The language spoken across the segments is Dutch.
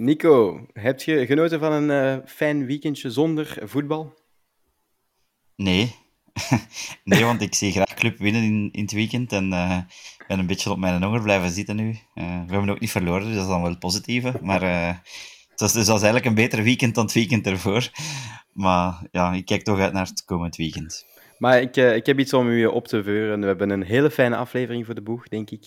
Nico, heb je genoten van een uh, fijn weekendje zonder voetbal? Nee. nee, want ik zie graag club winnen in, in het weekend en uh, ben een beetje op mijn honger blijven zitten nu. Uh, we hebben ook niet verloren, dus dat is dan wel positieve. Maar het was, dus was eigenlijk een beter weekend dan het weekend ervoor. Maar ja, ik kijk toch uit naar het komend weekend. Maar ik, ik heb iets om u op te veuren. We hebben een hele fijne aflevering voor de boeg, denk ik.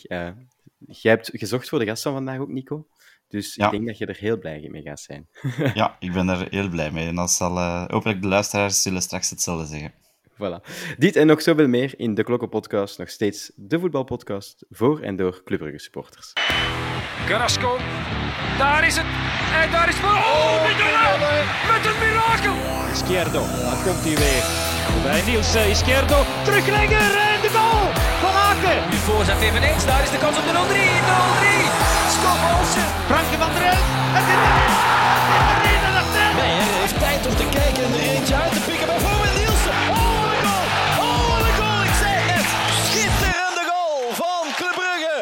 jij hebt gezocht voor de gast van vandaag ook, Nico. Dus ik denk dat je er heel blij mee gaat zijn. ja, ik ben er heel blij mee. En dat zal uh, hopelijk de luisteraars zullen straks hetzelfde zeggen. Voilà. Dit en nog zoveel meer in de Klokkenpodcast. Nog steeds de voetbalpodcast voor en door Club supporters. Carrasco, daar is het. En daar is het. Oh, oh met een mirakel. Izquierdo, daar komt hij weer. Bij Niels Izquierdo, teruglegger voorzet eveneens, daar is de kans op de 0-3. 0-3. Frankie van der Elf. Het is erin. Nee, hij heeft tijd om te kijken en er eentje uit te pikken. Bijvoorbeeld Nielsen. Oh, wat een goal. Oh, wat een goal. Ik zei het. Schitterende goal van Club Brugge.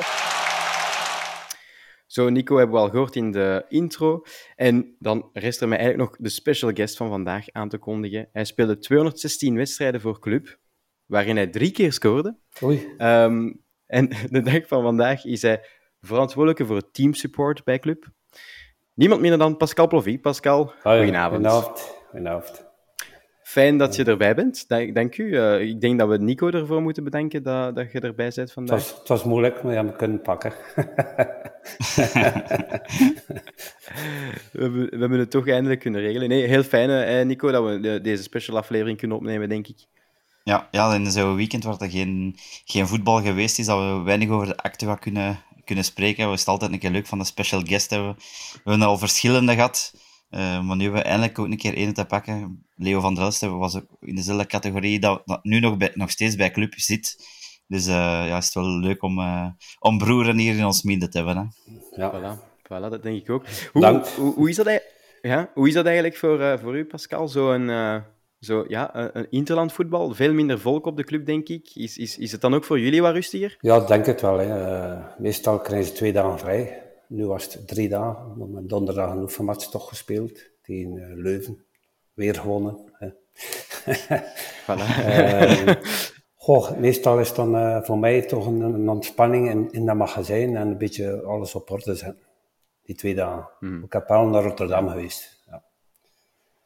Zo, Nico hebben we al gehoord in de intro. En dan rest er mij eigenlijk nog de special guest van vandaag aan te kondigen. Hij speelde 216 wedstrijden voor Club, waarin hij drie keer scoorde. Oei. Um, en de dag van vandaag is hij verantwoordelijke voor het teamsupport bij Club. Niemand minder dan Pascal Plovy. Pascal, oh, ja. goedenavond. Goedenavond. Fijn dat je erbij bent. Dank, u. Uh, ik denk dat we Nico ervoor moeten bedanken dat, dat je erbij bent vandaag. Het was, het was moeilijk, maar je hebt me kunnen pakken. we, we, hebben het toch eindelijk kunnen regelen. Nee, heel fijn, eh, Nico, dat we de, deze special aflevering kunnen opnemen, denk ik. Ja, ja in zo'n weekend waar er geen, geen voetbal geweest is, dat we weinig over de actua kunnen, kunnen spreken. We is altijd een keer leuk van de special guest hebben. We hebben al verschillende gehad. Uh, maar nu hebben we eindelijk ook een keer één te pakken. Leo van der Elst was ook in dezelfde categorie dat, dat nu nog, bij, nog steeds bij club zit. Dus uh, ja, is het wel leuk om, uh, om broeren hier in ons midden te hebben. Hè? Ja, voilà. voilà, dat denk ik ook. Hoe, hoe, hoe, is, dat, ja, hoe is dat eigenlijk voor, voor u, Pascal? Zo'n zo, ja, een interlandvoetbal, veel minder volk op de club, denk ik. Is, is, is het dan ook voor jullie wat rustiger? Ja, denk het wel. Hè. Uh, meestal krijgen ze twee dagen vrij. Nu was het drie dagen. We hebben donderdag een oefenmatch toch gespeeld. Tegen uh, Leuven. Weer gewonnen. Hè. voilà. uh, goh, meestal is het dan voor mij toch een, een ontspanning in, in dat magazijn en een beetje alles op orde zetten. Die twee dagen. Hmm. Ik heb wel naar Rotterdam geweest.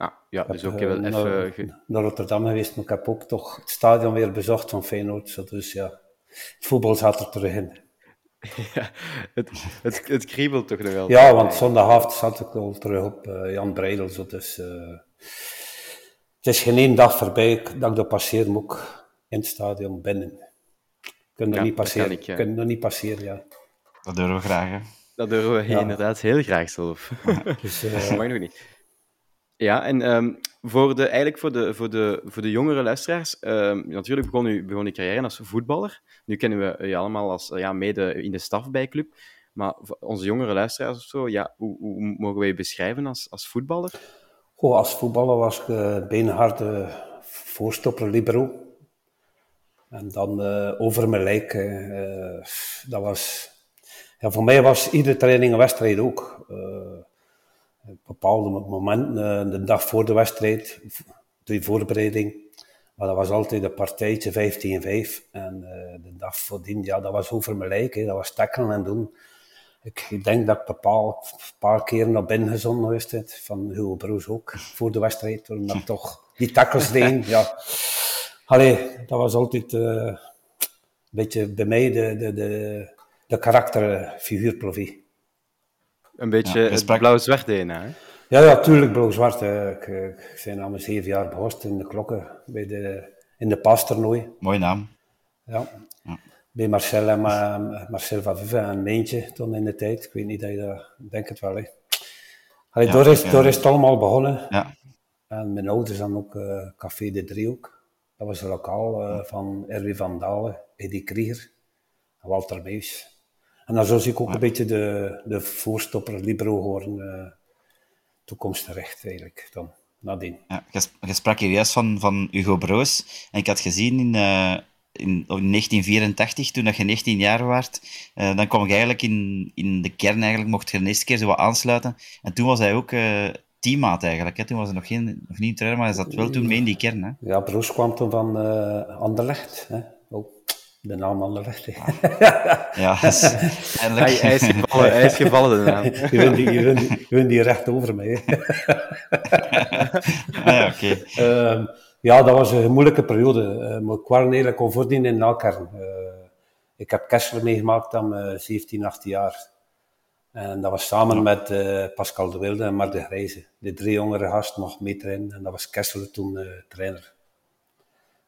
Ah, ja, dus ook wel eh, even... Naar, Rotterdam geweest, maar ik heb ook toch het stadion weer bezocht van Feyenoord. Dus ja, het voetbal zat er terug in. Ja, het, het, het kriebelt toch nog wel. Ja, want zondagavond zat ik al terug op uh, Jan Breidel. Zo, dus uh, het is geen één dag voorbij dat ik dat passeer, moet ik in het stadion binnen. Kunnen ja, niet passeren. Ik, ja. Kunnen niet passeren, ja. Dat durven we graag, hè? Dat durven we ja. inderdaad heel graag zelf. dus, uh, dat mag nog niet. Ja, en um, voor de, eigenlijk voor de, voor de, voor de jongere luisteraars, um, natuurlijk begon u begon uw carrière als voetballer. Nu kennen we je allemaal als ja, mede in de staf bij club. Maar onze jongere luisteraars of zo, ja, hoe, hoe mogen wij je beschrijven als, als voetballer? Oh, als voetballer was ik uh, beenharde voorstopper libero. En dan uh, over mijn lijk. Uh, dat was, ja, voor mij was iedere training een wedstrijd ook bepaalde momenten, eh, de dag voor de wedstrijd, je voorbereiding. Maar dat was altijd een partijtje 15-5. En uh, de dag voordien, ja, dat was over mijn lijk. Dat was tackelen en doen. Ik, denk dat bepaald een paar keer naar binnen gezonden geweest Van Hugo Broes ook, voor de wedstrijd. Omdat ik toch die tackles deed. Ja. Allee, dat was altijd uh, een beetje bij mij de, de, de, de karakterfiguurprofiel. Een beetje ja, blauw-zwart DNA, hè? Ja, ja, tuurlijk blauw-zwart. Ik, ik ben al mijn zeven jaar behost in de klokken bij de, in de pastoernooi. Mooie naam. Ja. ja. Bij Marcel en Marcel van Vive en Meentje toen in de tijd. Ik weet niet dat je dat... denk het wel, hè. Allee, ja, door, is, door is het allemaal begonnen. Ja. En mijn ouders dan ook uh, Café de Driehoek. Dat was een lokaal uh, van Erwin van Dalen, Eddie Krieger en Walter Meus. En dan zie ik ook een beetje de, de voorstopper libero geworden, uh, toekomstgerecht eigenlijk, dan nadien. Ja, je, sprak hier juist van, van Hugo Broos, en ik had gezien in, uh, in, 1984, toen dat je 19 jaar werd, uh, dan kwam ik eigenlijk in, in de kern, eigenlijk mocht je de eerste keer zo wat aansluiten. En toen was hij ook teammaat eigenlijk. Hè. Toen was hij nog, geen, nog niet trainer, maar hij zat wel toen mee in die kern. Hè. Ja, Broes kwam toen van Anderlecht. Hè. Oh, de naam Anderlecht. ja, dus, hij, hij, is gevallen, hij is gevallen, de naam. je, wint die, je, wint die, je wint die recht over mij. ah, ja, oké. Okay. Um, ja, dat was een moeilijke periode. Uh, maar ik was eigenlijk al voordien in Nalkern. Uh, ik heb Kessler meegemaakt aan mijn 17, 18 jaar. En dat was samen ja. met uh, Pascal de Wilde en Mark de Grijze. De drie jongere gasten mocht meetrainen. En dat was Kessler toen trainer.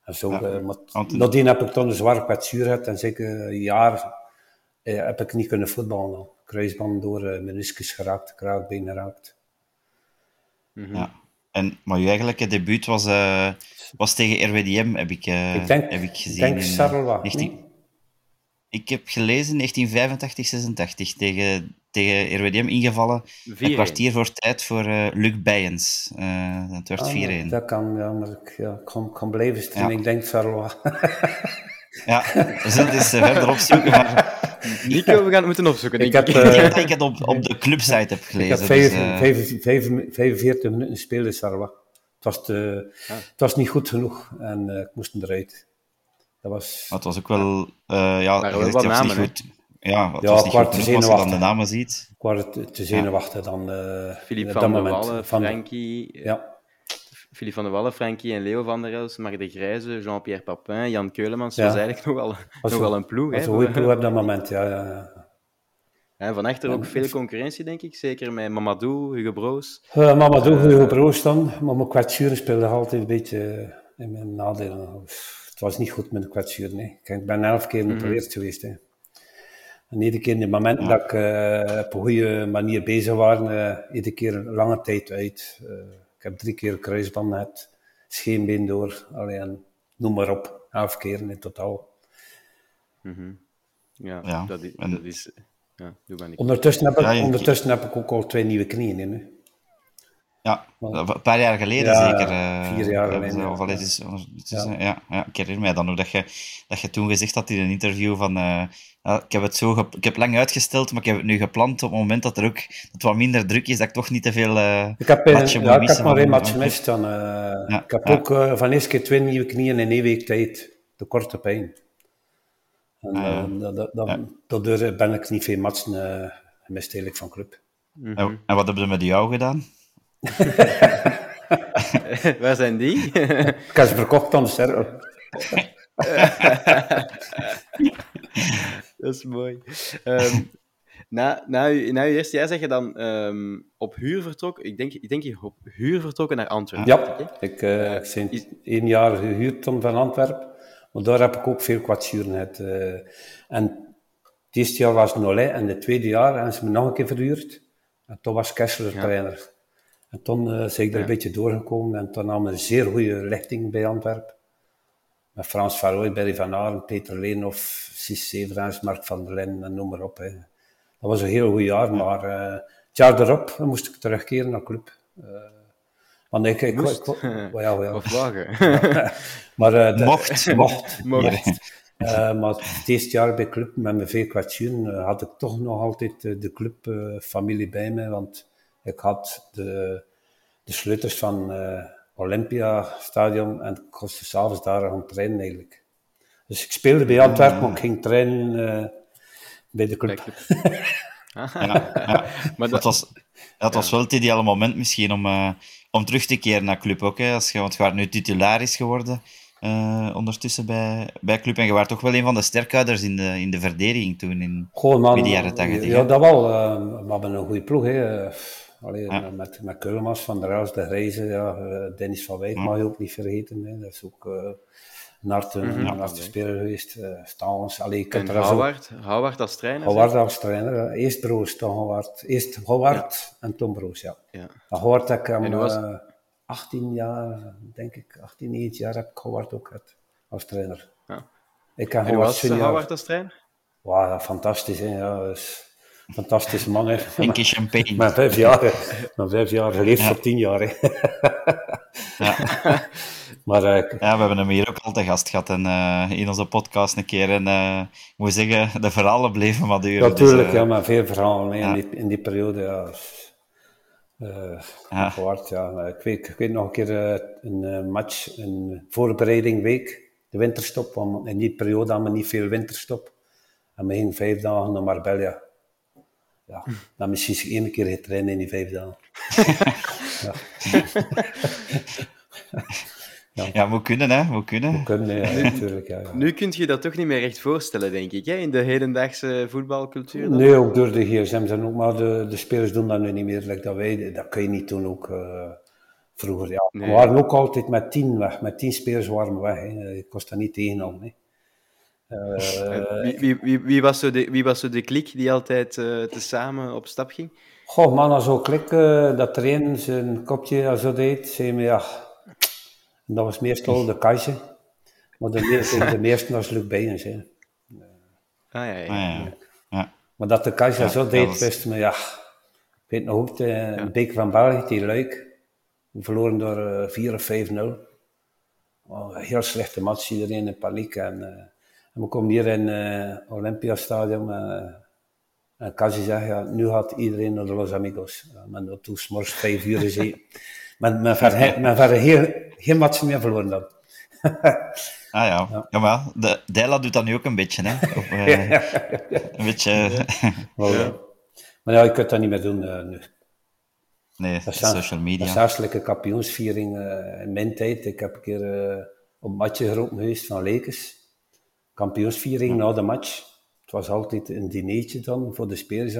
En zo, ja, maar, nadien heb ik toen een zware kwetsuur gehad. En zeker een jaar heb ik niet kunnen voetballen. Kruisband door meniscus geraakt, kraakbeen geraakt. Mm -hmm. Ja. En, maar je eigenlijke debuut was, uh, was tegen RWDM, heb ik, uh, ik denk, heb ik gezien. Ik denk Sarrelwa. 19... Ik heb gelezen 1985, 86 tegen, tegen RWDM ingevallen. Een kwartier voor tijd voor uh, Luc Bijens. Uh, dat werd 4-1. Ah, dat kan, ja, maar ik ja, kan, kan blijven staan. Ja. Ik denk Sarrelwa. ja, we zullen het eens verder opzoeken. Maar Nico, we gaan het moeten opzoeken. Ik, heb, uh, ik denk dat ik het op, op de clubsite heb gelezen. Ik heb vijf, dus, uh... vijf, vijf, 45 minuten speelde Sarwa. Het was, te, ah. het was niet goed genoeg en uh, ik moest eruit. Dat was... Maar het was ook wel... Uh, ja, maar wel wat namen, niet goed. Ja, het ja, was niet goed genoeg als je dan de namen ziet. Ik was te, zenuwachtig dan Filip van der Wallen, Frankie... Ja. Filip van der Wallen, Frankie en Leo van der Els, Mark de Grijze, Jean-Pierre Papin, Jan Keulemans. Dat ja. was eigenlijk nog wel, nog wel een ploeg. Dat was een goede ploeg op dat moment, ja. ja, ja. En van achter ook veel concurrentie, denk ik. Zeker met Mamadou, Hugo Broos. Uh, Mamadou, uh, Hugo Broos dan. Maar mijn kwetsuren speelde altijd een beetje in mijn nadelen. Het was niet goed met de kwetsuren. Nee. Ik ben elf keer geopereerd mm geweest. Hè. En iedere keer in de momenten ja. dat ik uh, op een goede manier bezig was, iedere keer lange tijd uit heb drie keer kruisband gehad, scheenbeen door, alleen, noem maar op, elf keer in totaal. Mm -hmm. ja, ja, dat is... Dat is ja, doe maar niet. Ondertussen, heb ik, ja, ondertussen heb ik ook al twee nieuwe knieën in. Hè. Ja, een paar jaar geleden ja, zeker. Uh, vier jaar geleden. Of. Het is, het is, ja. Ja, ik herinner mij dan ook dat je, dat je toen gezegd had in een interview van uh, ik heb het zo ik heb lang uitgesteld, maar ik heb het nu gepland op het moment dat er ook dat wat minder druk is, dat ik toch niet te veel uh, ik heb, matchen ja, ik heb maar één match gemist. Dan, ik heb ook van eerst keer twee nieuwe knieën in één week tijd. De korte pijn. En ah, dat, dat, daardoor ben ik niet veel matchen gemist eigenlijk van club. En wat hebben ze met jou gedaan? Waar zijn die? ik heb ze verkocht aan de server. dat is mooi. Um, na, na, na uw eerste jaar zeg je dan um, op huur vertrokken. Ik denk, ik denk je op huur vertrokken naar Antwerpen. Ja, ik, uh, ik ben één jaar gehuurd van Antwerpen. Maar daar heb ik ook veel kwatsuren gehad. Uh, en het eerste jaar was Nollet en het tweede jaar hebben ze me nog een keer verhuurd. En toen was Kessler ja. trainer. En toen uh, ben ik er een beetje doorgekomen en toen nam een zeer goede lichting bij Antwerpen. Met Frans Farooy, Berry van Aaren, Peter Leenhoff, Sis Severans, Mark van der Lijn en noem maar op. Hè. Dat was een heel goed jaar, maar uh, het jaar erop moest ik terugkeren naar club. Uh, want ik, ik, moest? ik, ik well, ja, Of wagen. maar, uh, de, mocht. mocht. mocht. Maar het eerste jaar bij club, met mijn veel uh, had ik toch nog altijd de clubfamilie bij me, want ik had de, de sleutels van uh, Olympia Stadion en ik was dus s'avonds daar gaan trainen eigenlijk. Dus ik speelde bij Antwerpen, maar ik ging trainen uh, bij de club. ja, ja. Maar dat, was, dat was wel het ideale moment misschien om, uh, om terug te keren naar club ook. Hè, als je, want je werd nu titularis geworden uh, ondertussen bij, bij club. En je was toch wel een van de sterkhouders in de, in de verdediging toen, in Goh, man, de jaren 80. Ja, dat wel. we hebben een goede ploeg. Hè. Allee, ja. met, met Kulmas, Van der De Reizen, ja, Dennis van Wijk ja. mag je ook niet vergeten. Hè. Dat is ook uh, mm -hmm. een speler geweest. Uh, Stalens. Allee, ik en Howard, ook... Howard als trainer? Howard als trainer. Eerst Broos, dan Howard. Eerst Howard ja. en Tom Broos, ja. ja. Howard heb ik hem was... uh, 18 jaar, denk ik, 18, 19 jaar heb ik Howard ook gehad als trainer. Ja. Ik en hoe was Howard als trainer? Wow, fantastisch, hè. Ja, dus, Fantastische man, hè. Een keer champagne. Maar vijf jaar, maar vijf jaar geleefd ja. voor tien jaar, hè. ja. Maar, uh, ja, we hebben hem hier ook al te gast gehad en, uh, in onze podcast een keer. En uh, ik moet zeggen, de verhalen bleven maar duren. Natuurlijk, dus, ja, maar veel verhalen ja. in, die, in die periode. Ja. Ja. Gewaard, ja. Ik, weet, ik weet nog een keer een match, een voorbereiding week, de winterstop. Want in die periode hadden we niet veel winterstop. En we gingen vijf dagen naar Marbella. Ja, dan misschien één keer getraind in die vijf dagen. ja. Ja, ja moet kunnen, hè. Moet kunnen. Moet kunnen, ja, natuurlijk. Ja, ja. Nu kun je dat toch niet meer echt voorstellen, denk ik, hè? in de hedendaagse voetbalcultuur. Dan? Nee, ook door de gsm's en ook, maar de, de spelers doen dat nu niet meer. Like dat, wij, dat kun je niet doen ook uh, vroeger. Ja. Nee. We waren ook altijd met tien weg. Met tien spelers waren we weg. Hè. Ik kost dat niet tegenhouden. Hè. Uh, wie, wie, wie, wie, was zo de, wie was zo de klik die altijd uh, tezamen op stap ging? Goh, man, als zo klik, uh, dat er een zijn kopje zo deed, zei me, ja, en dat was meestal de keizer. Maar de, meeste, de meeste was Luc. Hè. Ah, ja, ja. ja. ja. Maar dat de keizer zo deed, was... wist me, ja... Ik weet nog ook, de, een beker van België, die Luik. We verloren door uh, 4 of 5-0. Oh, heel slechte match, iedereen in paniek. En, uh, en we komen hier in het uh, Olympiastadion. Uh, en Kazi zegt, ja, nu gaat iedereen naar de Los Amigos. Ja, men toen s'morgens vijf uur gezien. men, men, ver, men ver heel, geen matchen meer verloren dan. Ah ja. ja, ja maar de Dela doet dat nu ook een beetje, hè? Of, uh, een beetje... ja. Maar ja, je kunt dat niet meer doen uh, nu. Nee, dat is social media. Dat is een kampioensviering uh, in mijn tijd. Ik heb een keer op een matje geroepen geweest van Lekes. Kampioensviering na de match. Het was altijd een dinertje dan voor de spelers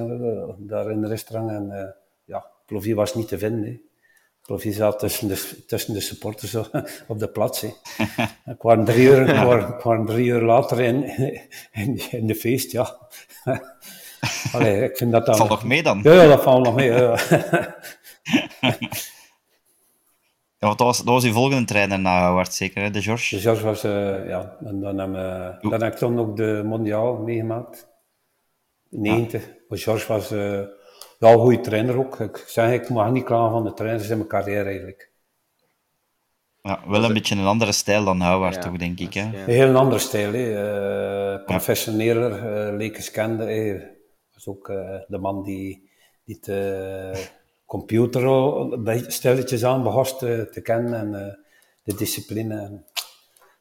daar in het restaurant. En ja, Plovie was niet te vinden. Hè. Zat tussen de, tussen de supporters op de plaats. Ik kwam drie uur, kwam, kwam drie uur later in, in, in de feest, ja. Allee, ik vind dat dan... Valt nog mee dan? Ja, dat valt nog mee. Ja. Ja, want dat was, dat was uw volgende trainer na Howard, zeker, hè? de George? De George was, uh, ja, en dan, heb, uh, dan heb ik toen ook de Mondiaal meegemaakt. 90. Ja. George was... Uh, ja, een goede trainer ook. Ik zeg, ik mag niet klagen van de trainers in mijn carrière eigenlijk. Ja, wel een beetje een andere stijl dan Howard, toch, denk ik. Hè? Een heel andere stijl. Hè. Uh, professioneler, uh, Lekers kende. Hè. was ook uh, de man die, die computer stelletjes aan behost te, te kennen en de discipline.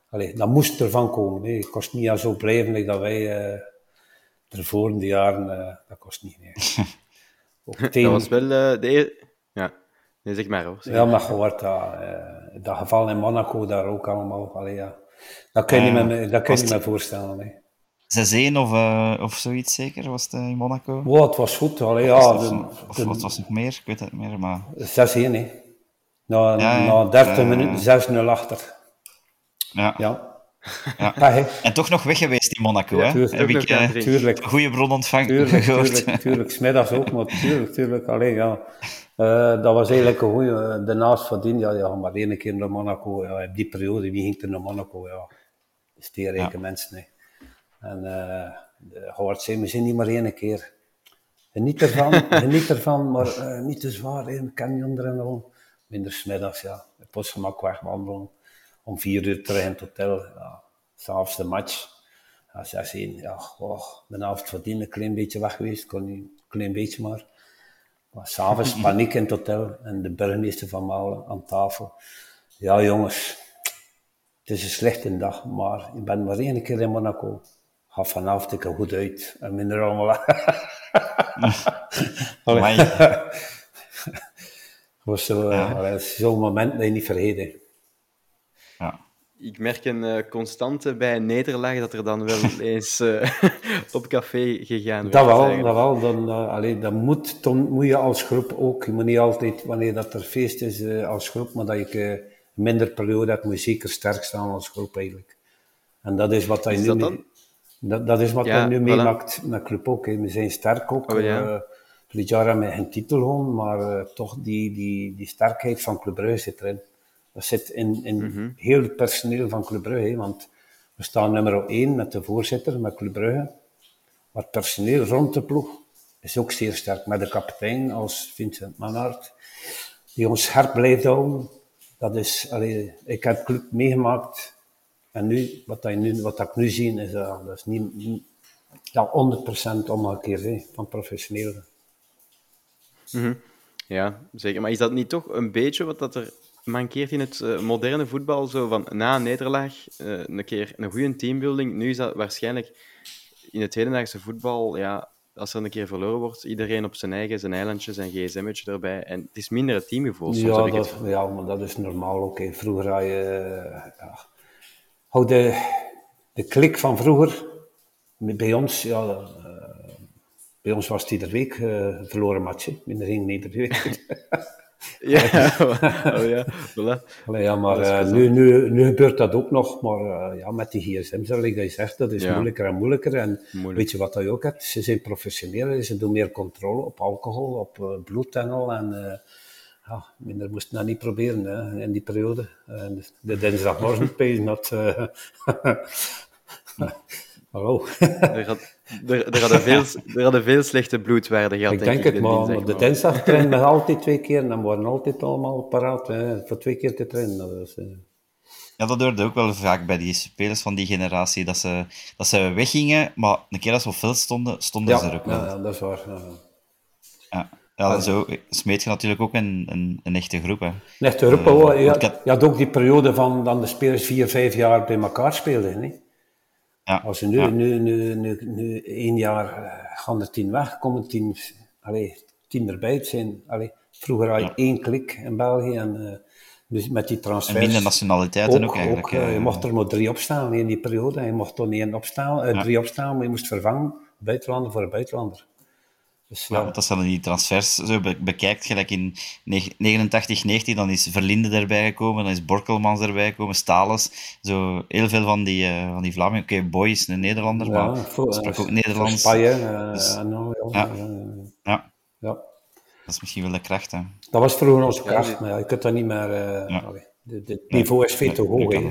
Allee, dat moest ervan komen. Het kost niet zo blijven dat wij ervoor in de jaren, dat kost niet meer. Dat was wel uh, de eerste... Ja, nee, zeg maar hoor. ja, maar gehoord dat, uh, dat geval in Monaco daar ook allemaal. Allee, ja. Dat kun je uh, niet, dat kun je niet meer voorstellen. Nee. 6-1 of, uh, of zoiets zeker, was het in Monaco? Wow, het was goed. Allee, ja, of, de, of, wat was nog meer? Ik weet het niet meer, maar... 6-1, hè. Na, ja, ja. na 30 minuten 6-0 achter. Ja. ja. Ja. Ah, en toch nog weg geweest in Monaco, hè? Tuurlijk, Heb ik uh, tuurlijk. een goede bron ontvangen. Tuurlijk, tuurlijk, tuurlijk. Smiddags ook, maar tuurlijk, tuurlijk. Alleen, ja. Uh, dat was eigenlijk een goede. Uh, daarnaast verdien, ja, ja, maar één keer naar Monaco. Ja, in die periode, wie ging er naar Monaco? Ja, steenrijke ja. mensen. Hè. En uh, Howard zei misschien niet maar één keer. Geniet ervan, geniet ervan, maar uh, niet te zwaar. Een canyon erin. Minder smiddags, ja. Het gemak wegwandelen om vier uur terug in het hotel. Ja, S'avonds de match. Ja, 6 Ja, oh, de avond verdiende een klein beetje weg geweest. Kon niet, een klein beetje maar. Maar s'avonds paniek in het hotel. En de burgemeester van Malen aan tafel. Ja, jongens. Het is een slechte dag, maar ik ben maar één keer in Monaco. Ga vanavond ik er goed uit. En minder allemaal. was zo, ja. zo'n moment dat je niet vergeten ik merk een uh, constante bij een nederlaag dat er dan wel eens uh, op café gegaan wordt. Dat wel, dat wel. Dan, uh, allee, dat moet, dan moet je als groep ook. Je moet niet altijd, wanneer dat er feest is als groep, maar dat je minder periode hebt, moet je zeker sterk staan als groep eigenlijk. En dat is wat hij nu... Dat, dat, dat, is wat ja, nu voilà. meemaakt met club ook. Hè. We zijn sterk ook. Oh, ja. dit jaar hebben we geen titel gewoon, maar toch die, die, die sterkheid van Club Brugge zit erin. Dat zit in, in mm -hmm. heel het personeel van Club Brugge, want we staan nummer 1 met de voorzitter, met Club Brugge. Maar het personeel rond de ploeg is ook zeer sterk, met de kapitein als Vincent Manhart, die ons scherp blijft houden. dat is, allee, ik heb club meegemaakt en nu, wat, dat nu, wat dat ik nu zie, is dat, dat is niet, niet ja, 100% omgekeerd hè, van professioneel. Ja, zeker. Maar is dat niet toch een beetje wat dat er mankeert in het eh, moderne voetbal? Zo van na een nederlaag eh, een keer een goede teambuilding. Nu is dat waarschijnlijk in het hedendaagse voetbal, ja, als er een keer verloren wordt, iedereen op zijn eigen, zijn eilandje, zijn gsm'tje erbij. En het is minder het teamgevoel. Ja, dat, ja, maar dat is normaal ook. hè. Vroeger had je... eh, Ja. Hou de, de klik van vroeger, bij ons, ja, eh, bij ons was het iedere week eh, verloren match. hè. Minder één iedere week. Ja, oh ja, voilà. Allee, ja, maar Dat eh, nu, nu, nu gebeurt dat ook nog, maar ja, met die gsm's, zoals je zegt, dat is Ja. moeilijker en moeilijker. En Moeilijk. weet je wat dat je ook hebt? Ze zijn professioneel, ze doen meer controle op alcohol, op bloed en al. En ja, minder moesten dat niet proberen hè, in die periode. En de dinsdagmorgen pees dat... eh, Hallo. Er, had, er, er, hadden veel, er hadden veel slechte bloedwaarden gehad, ik denk het, de maar, de dinsdag trainen we altijd twee keer en dan worden altijd allemaal paraat hè, voor twee keer te trainen. Eh, Ja, dat hoorde ook wel vaak bij die spelers van die generatie, dat ze, dat ze weggingen, maar een keer als ze op veld stonden, stonden ja, ze er ook wel. ja, ja, dat is waar. ja. Ja. Ja, zo smeet je natuurlijk ook een, een, een echte groep. Hè. Echt Europa, Eh, hoor. je, had, je had ook die periode van dan de spelers vier, vijf jaar bij elkaar speelden. Hè? Ja. Als ze nu, Ja. nu, nu, nu, nu één jaar eh, gaan er tien weg, komen tien, allee, tien erbij. Het zijn, allee, vroeger had je Ja. één klik in België en eh, dus met die En transfers. minder nationaliteiten ook, eigenlijk. eh, eh. je mocht er maar drie opstaan in die periode. Je mocht er niet één opstaan, drie opstaan, maar je moest vervangen buitenlander voor een buitenlander. Dus Ja, ja, want als je dan die transfers zo be- bekijkt, gelijk in 89, 90, dan is Verlinde erbij gekomen, dan is Borkelmans erbij gekomen, Stalens, zo heel veel van die, eh, van die Vlamingen. Oké, Boy is een Nederlander, ja, maar voor- sprak eh, ook Nederlands. Spanje, Dus- en al, ja, Ja. ja, dat is misschien wel de kracht. Hè. Dat was vroeger onze kracht, maar ja, je kunt dat niet meer... eh, Ja. allee, de- de- het niveau is veel te hoog. Eh.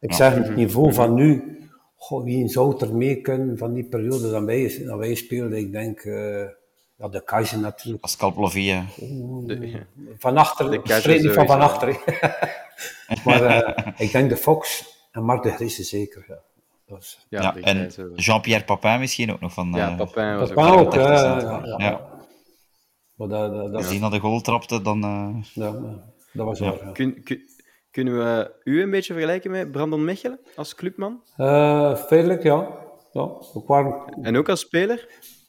Ik Ja. zeg, het niveau van nu, goh, wie zou er mee kunnen van die periode dat wij, dat wij speelden? Ik denk, eh, ja, de Keizer natuurlijk. Pascal Plovie. De- Van achter, De ik Keizer spreek niet van van achter. maar eh, ik denk de Fox en Mark de Grisse zeker. Ja. Dat is, ja, en Jean-Pierre Papin misschien ook nog van... ja, eh, Papin was dat ook ja. Maar dat, dat, dat, Als die naar de goal trapte, dan... eh, ja, dat was waar. Ja. Kun, kun- kunnen we u een beetje vergelijken met Brandon Mechelen als clubman? Eh, feitelijk, ja. ja. Waren En ook als speler?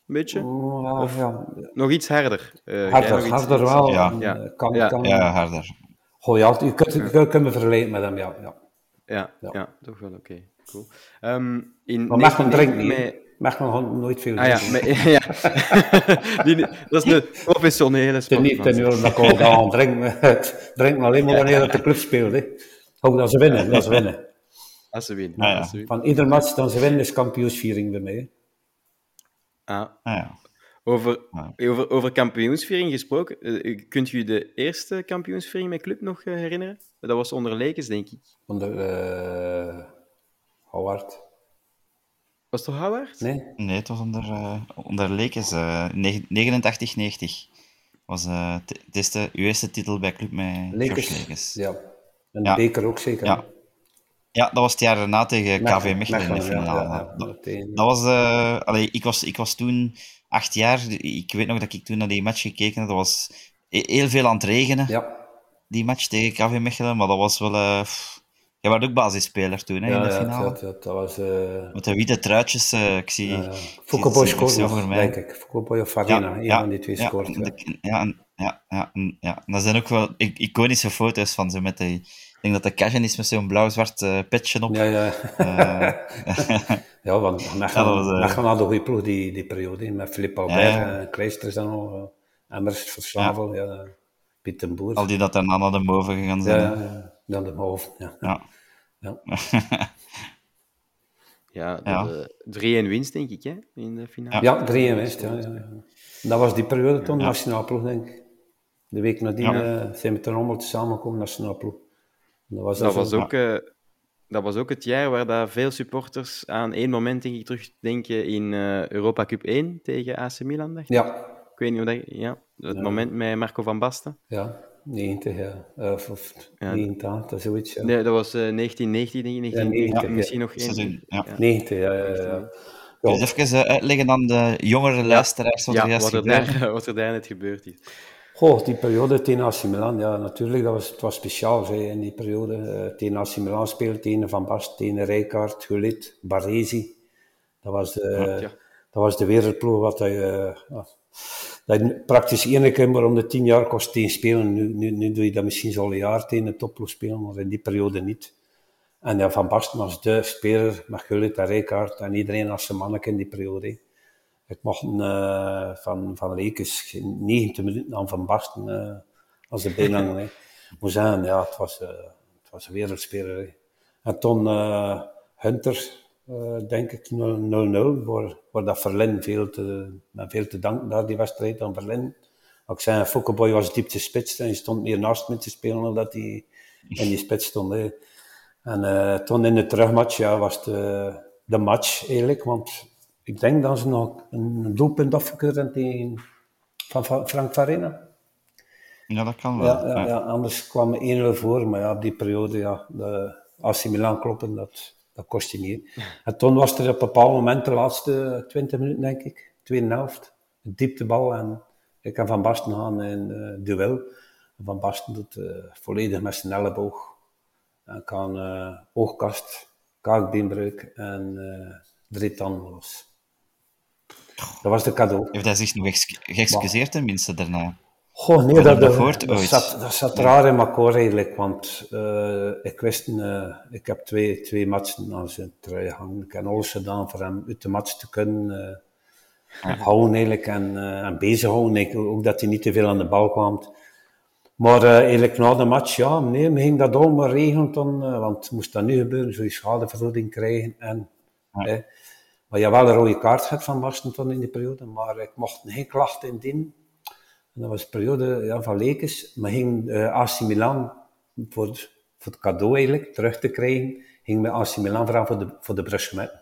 Een beetje? ja, ja, Nog iets harder? Eh, harder, nog iets- harder wel. Ja. Ja. Kan, Ja. kan, ja, harder. Goh, ja, je kunt, je kunt me vergelijken met hem, ja. ja. Ja, Ja. ja. toch wel, oké. Cool. Ehm, in Maar mag 1990 drinken niet. Mag gewoon nooit veel Ah ja, ja. Die- dat is de professionele is niet ten uur dat ik al drinken. drinken alleen maar wanneer dat de club speelt. Hè. Ook dat ze winnen, dat ze winnen. Als ze winnen. Ah, ja. als ze winnen. Van ieder match dat ze winnen is kampioensviering bij mij. hè. Ah, Ah, ja. over, Ja. over, over kampioensviering gesproken, eh, kunt u de eerste kampioensviering met club nog eh, herinneren? Dat was onder Lekens, denk ik. Onder uh, Howard. Was het toch Howard? Nee? Nee, het was onder, eh onder Lekens. eh 89, 90 was eh, t- het eerste, uw eerste titel bij club met. George Lekens. Ja. En de Ja. beker ook zeker. Ja. Ja, dat was het jaar daarna tegen KV Mechelen in de finale. ja, Dat- was, eh allee, ik, was, ik was toen acht jaar. Ik weet nog dat ik toen naar die match gekeken heb. Dat was he- heel veel aan het regenen, Ja. die match tegen KV Mechelen. Maar dat was wel... eh pff. Jij was ook basisspeler toen, hè, Ja, in de ja, finale. dat, dat, dat was... eh Met de witte truitjes. eh, ik zie... uh, Foucault denk ik. Foucault of Farina, een van die twee ja, scoort. Ja. de- ja, en- ja, ja, en- ja. En dat zijn ook wel iconische foto's van ze met die... Ik denk dat de Cashen is met zo'n blauw-zwart eh, petje op. Ja, ja. Eh, ja, want Ja, Mechelen eh, Mechelen had een goede ploeg die, die periode, met Philippe Albert, Ja, ja. en Kleisters dan nog, uh, Emmers, Verslavel, ja. ja Piet den Boer. al die dat daarna naar de boven gegaan ja, zijn. ja, ja. Dan de hoofd, ja. Ja. Ja. Ja, Ja. de, de 3-1 winst, denk ik, hè, in de finale. Ja, drie in winst, ja. Dat was die periode toen, nationaal ploeg, denk ik. De week nadien Ja. eh, zijn we toen allemaal samengekomen, nationaal ploeg. Dat was, Dat was, ook, eh, dat was ook het jaar waar dat veel supporters aan één moment, denk ik, terugdenken in eh, Europa Cup 1 tegen AC Milan. Dacht ik. Ja, Ik weet niet hoe dat... Ja, het moment met Marco van Basten. ja. 90, ja. Of, of Ja. 89, zoiets. Ja. Nee, dat was eh 1990, denk ik. 1990, 90, misschien nog één. Ja. 90, ja. ja, eens even eh, uitleggen aan de jongere luisteraars wat Ja, er juist wat er, daar, wat er daar net gebeurd is. Goh, die periode tegen AC Milan, ja, natuurlijk, dat was, het was speciaal hè, in die periode. Eh, tegen AC Milan speelde, tegen Van Basten, tegen Rijkaard, Gullit, Baresi. Dat was de, ja. dat was de wereldploeg wat hij, eh, dat praktisch één keer maar om de tien jaar kost tegen spelen. Nu, nu, nu doe je dat misschien zo al een jaar tegen een topploeg spelen, maar in die periode niet. En ja, Van Basten was de speler met Gullit en Rijkaard en iedereen als zijn manneke in die periode. Ik mocht eh, van, van Lekes 90 minuten aan Van Basten eh, als de bijnaam. hè. Ik moet zeggen, ja, het was, eh, het was een wereldspeler. En toen eh, Hunter, eh, denk ik, 0-0, waar, waar dat Verlin veel te, met veel te danken daar, die wedstrijd aan Verlin. Ik zei, Fokkeboy was diep te spits en hij stond meer naast me te spelen dan dat hij in die spits stond. hè. En eh, toen in de terugmatch ja, was de, de match eigenlijk, want ik denk dat ze nog een doelpunt afgekeurd hebben van, Frank Farina. Ja, dat kan wel. Ja, ja, anders kwam we 1-0 voor, maar ja, op die periode, ja, de AC Milan kloppen, dat, dat kost je niet. En toen was er op een bepaald moment, de laatste 20 minuten denk ik, tweede helft, een dieptebal en ik kan Van Basten gaan in eh duel. Van Basten doet eh, volledig met zijn elleboog. En kan eh, oogkast, kaakbeenbreuk en eh drie tanden los. Dat was de cadeau. Heeft hij zich nog geëxcuseerd tenminste daarna? Goh, nee, dat, dat gehoord zat, dat zat raar in elkaar eigenlijk, want eh, ik wist, eh, ik heb twee, twee matchen aan zijn trui hangen. Ik heb alles gedaan voor hem uit de match te kunnen eh, houden eigenlijk en, en bezighouden. Ik, ook dat hij niet te veel aan de bal kwam. Maar eigenlijk na de match, ja, nee, me ging dat allemaal regelen dan, want moest dat nu gebeuren, zou je schadevergoeding krijgen en... maar je wel een rode kaart gehad van Basten toen in die periode, maar ik mocht geen klachten indienen. En dat was de periode ja, van Lekes. Maar ging eh, AC Milan voor, het- voor het cadeau eigenlijk terug te krijgen, ging met AC Milan vragen voor de, voor de brushmetten.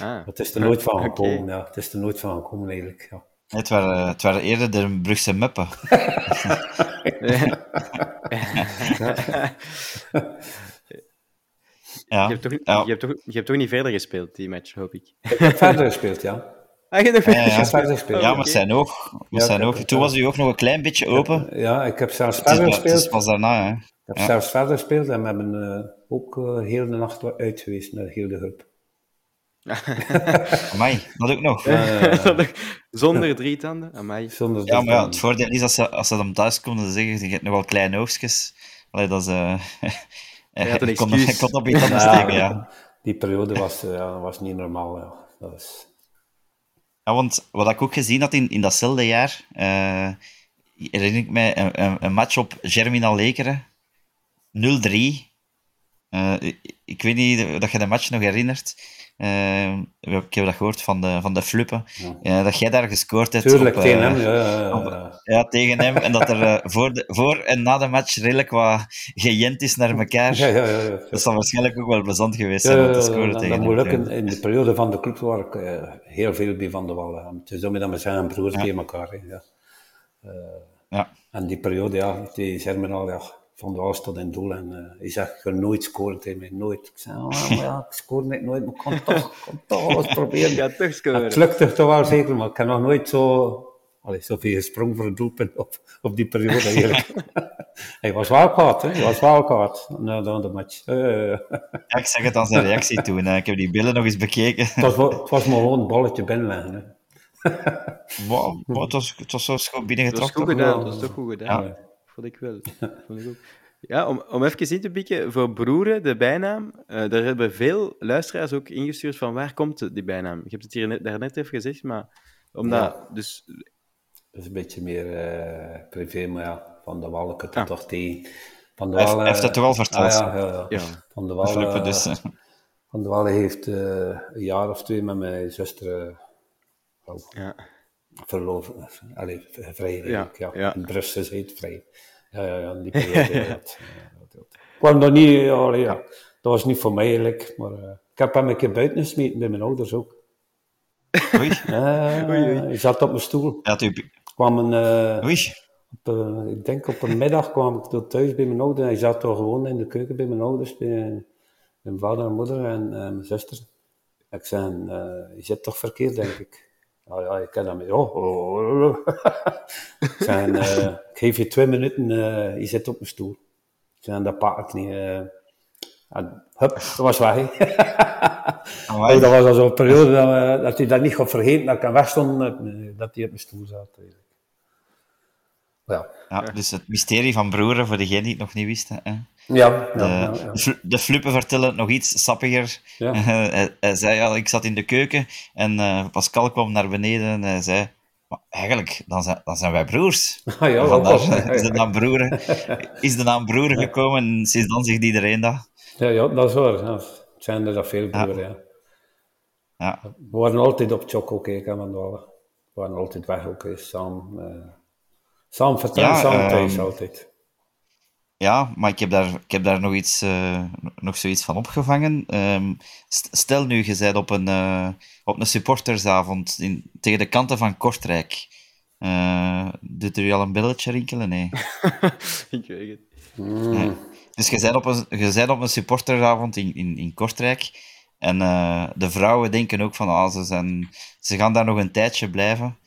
Ah. Het is er nooit van gekomen, ja. Het is er nooit van gekomen eigenlijk, ja. Het waren, het waren eerder de Brugse muppen. Ja. Je hebt, toch, Ja. je, hebt toch, je hebt toch niet verder gespeeld, die match, hoop ik. Ik heb verder gespeeld, ja. Ah, je nog Ja, ja. Heb gespeeld. Ja, Ja, met zijn oog. Ja, zijn oog. heb- Toen was uw oog nog een klein beetje open. ik heb zelfs is, verder pas- het is gespeeld. pas daarna, hè. Ik heb Ja. zelfs verder gespeeld en we hebben eh, ook eh, heel de nacht uit geweest naar heel de hulp. Amai, dat ook nog. Zonder drie tanden? Amai. Zonder Ja, maar ja, het voordeel is als ze, als ze dan thuis komen, dan zeggen ze, je hebt nog wel kleine oogstjes. Allee, dat is... eh een ik kon, kon op iets anders Ja, steken, ja. Die periode was, ja, was niet normaal. Ja. Dat was... Ja, want wat ik ook gezien had in, in datzelfde jaar, eh, herinner ik mij een, een, match op Germinal Lekeren, 0-3. Eh, ik, ik weet niet of je de match nog herinnert. Eh, ik heb dat gehoord van de, van de Fluppen. Eh, dat jij daar gescoord hebt. Tuurlijk, op, tegen eh, hem. Ja, ja, ja, ja. Ja, tegen hem. En dat er eh, voor, de, voor en na de match redelijk wat gejent is naar elkaar. Ja, ja, ja, ja. Dat zal waarschijnlijk ook wel plezant geweest Ja, zijn om ja, te ja, scoren tegen hem. moet lukken. In de periode van de club waar ik eh, heel veel bij Van de Wallen. Het is dat we zijn broers tegen elkaar. Ja. Ja. En die periode, ja, die Germinal, ja, Van de stond in doel. En eh hij zegt, je gaat nooit scoren tegen mij, nooit. Ik zei, maar ja, ik scoor niet nooit, maar ik kan toch, ik kan toch alles proberen. Ja, toch Het scoren. lukte toch wel zeker, maar ik heb nog nooit zo... Allee, zoveel gesprongen voor een doelpunt op, op die periode eigenlijk. hij was wel kwaad, hè. Hij was wel kwaad na, na de match. Eh, Ja, ik zeg het aan zijn reactie toen. hè. Ik heb die billen nog eens bekeken. het, was, het was maar gewoon een balletje binnenleggen. Hè. Wow, wow, het, was, het was zo schoon Dat is goed toch? gedaan, dat is toch goed gedaan. Ja. Vond ik wel. Vond ik ook. Ja, om, om even in te pikken, voor Broeren, de bijnaam, eh, daar hebben veel luisteraars ook ingestuurd van waar komt die bijnaam? Je hebt het hier net, daarnet even gezegd, maar omdat... Dus, Dat is een beetje meer eh, privé, maar ja, Van de Wallen kan Ah. toch tegen. Van de Wallen- hij heeft het toch wel verteld? Ah, ja, ja, ja. ja. Van de Wallen, dus. Van de Wallen heeft eh, een jaar of twee met mijn zuster oh, Ja. Verloven. Allee, v- vrij eigenlijk, ja. ja. In Brussel het vrij. Ja, ja, ja, die periode. ja, dat, ja. Ik kwam daar niet, ja, ja. Dat was niet voor mij eigenlijk, maar eh, ik heb hem een keer buiten gesmeten bij mijn ouders ook. Oei. Ja, Hij zat op mijn stoel. Ja, Er kwam een, Oei. op, ik denk op een middag kwam ik door thuis bij mijn ouders. Hij zat toch gewoon in de keuken bij mijn ouders, bij mijn vader en moeder en mijn zuster. Ik zei, uh, je zit toch verkeerd, denk ik. Ja, ja, ik ken dat met. Oh, oh, oh, oh. ik zei, uh, ik geef je twee minuten, uh, je zit op mijn stoel. Zei, dat pak ik niet. Uh, en hup, dat was weg. oh, dat was al zo'n periode dat, dat hij dat niet gaat vergeten, dat ik aan weg stond, dat hij op mijn stoel zat. Eigenlijk. Ja. ja. dus het mysterie van broeren, voor degene die het nog niet wisten. Hè. Ja, ja, ja, ja. De flippen vertellen het nog iets sappiger. Ja. hij, hij, zei al, ik zat in de keuken en uh, Pascal kwam naar beneden en hij zei, maar eigenlijk, dan zijn, dan zijn wij broers. Ah, ja, Vandaar, is de naam broer, is de naam broer gekomen en sinds dan zegt iedereen dat. Ja, ja dat is waar. Ja. Het zijn er dat veel broeren, ja. ja. We waren altijd op Choco kijken, want we waren altijd weg ook samen. Uh, samen vertellen, samen thuis um, altijd. Ja, maar ik heb daar, ik heb daar nog, iets, uh, nog zoiets van opgevangen. Um, stel nu, je bent op een, uh, op een supportersavond in, tegen de kanten van Kortrijk. Uh, doet er u al een belletje rinkelen? Nee. ik weet het. Mm. Dus je bent op een, je bent op een supportersavond in, in, in Kortrijk. En de vrouwen denken ook van, ah, ze, zijn, ze gaan daar nog een tijdje blijven.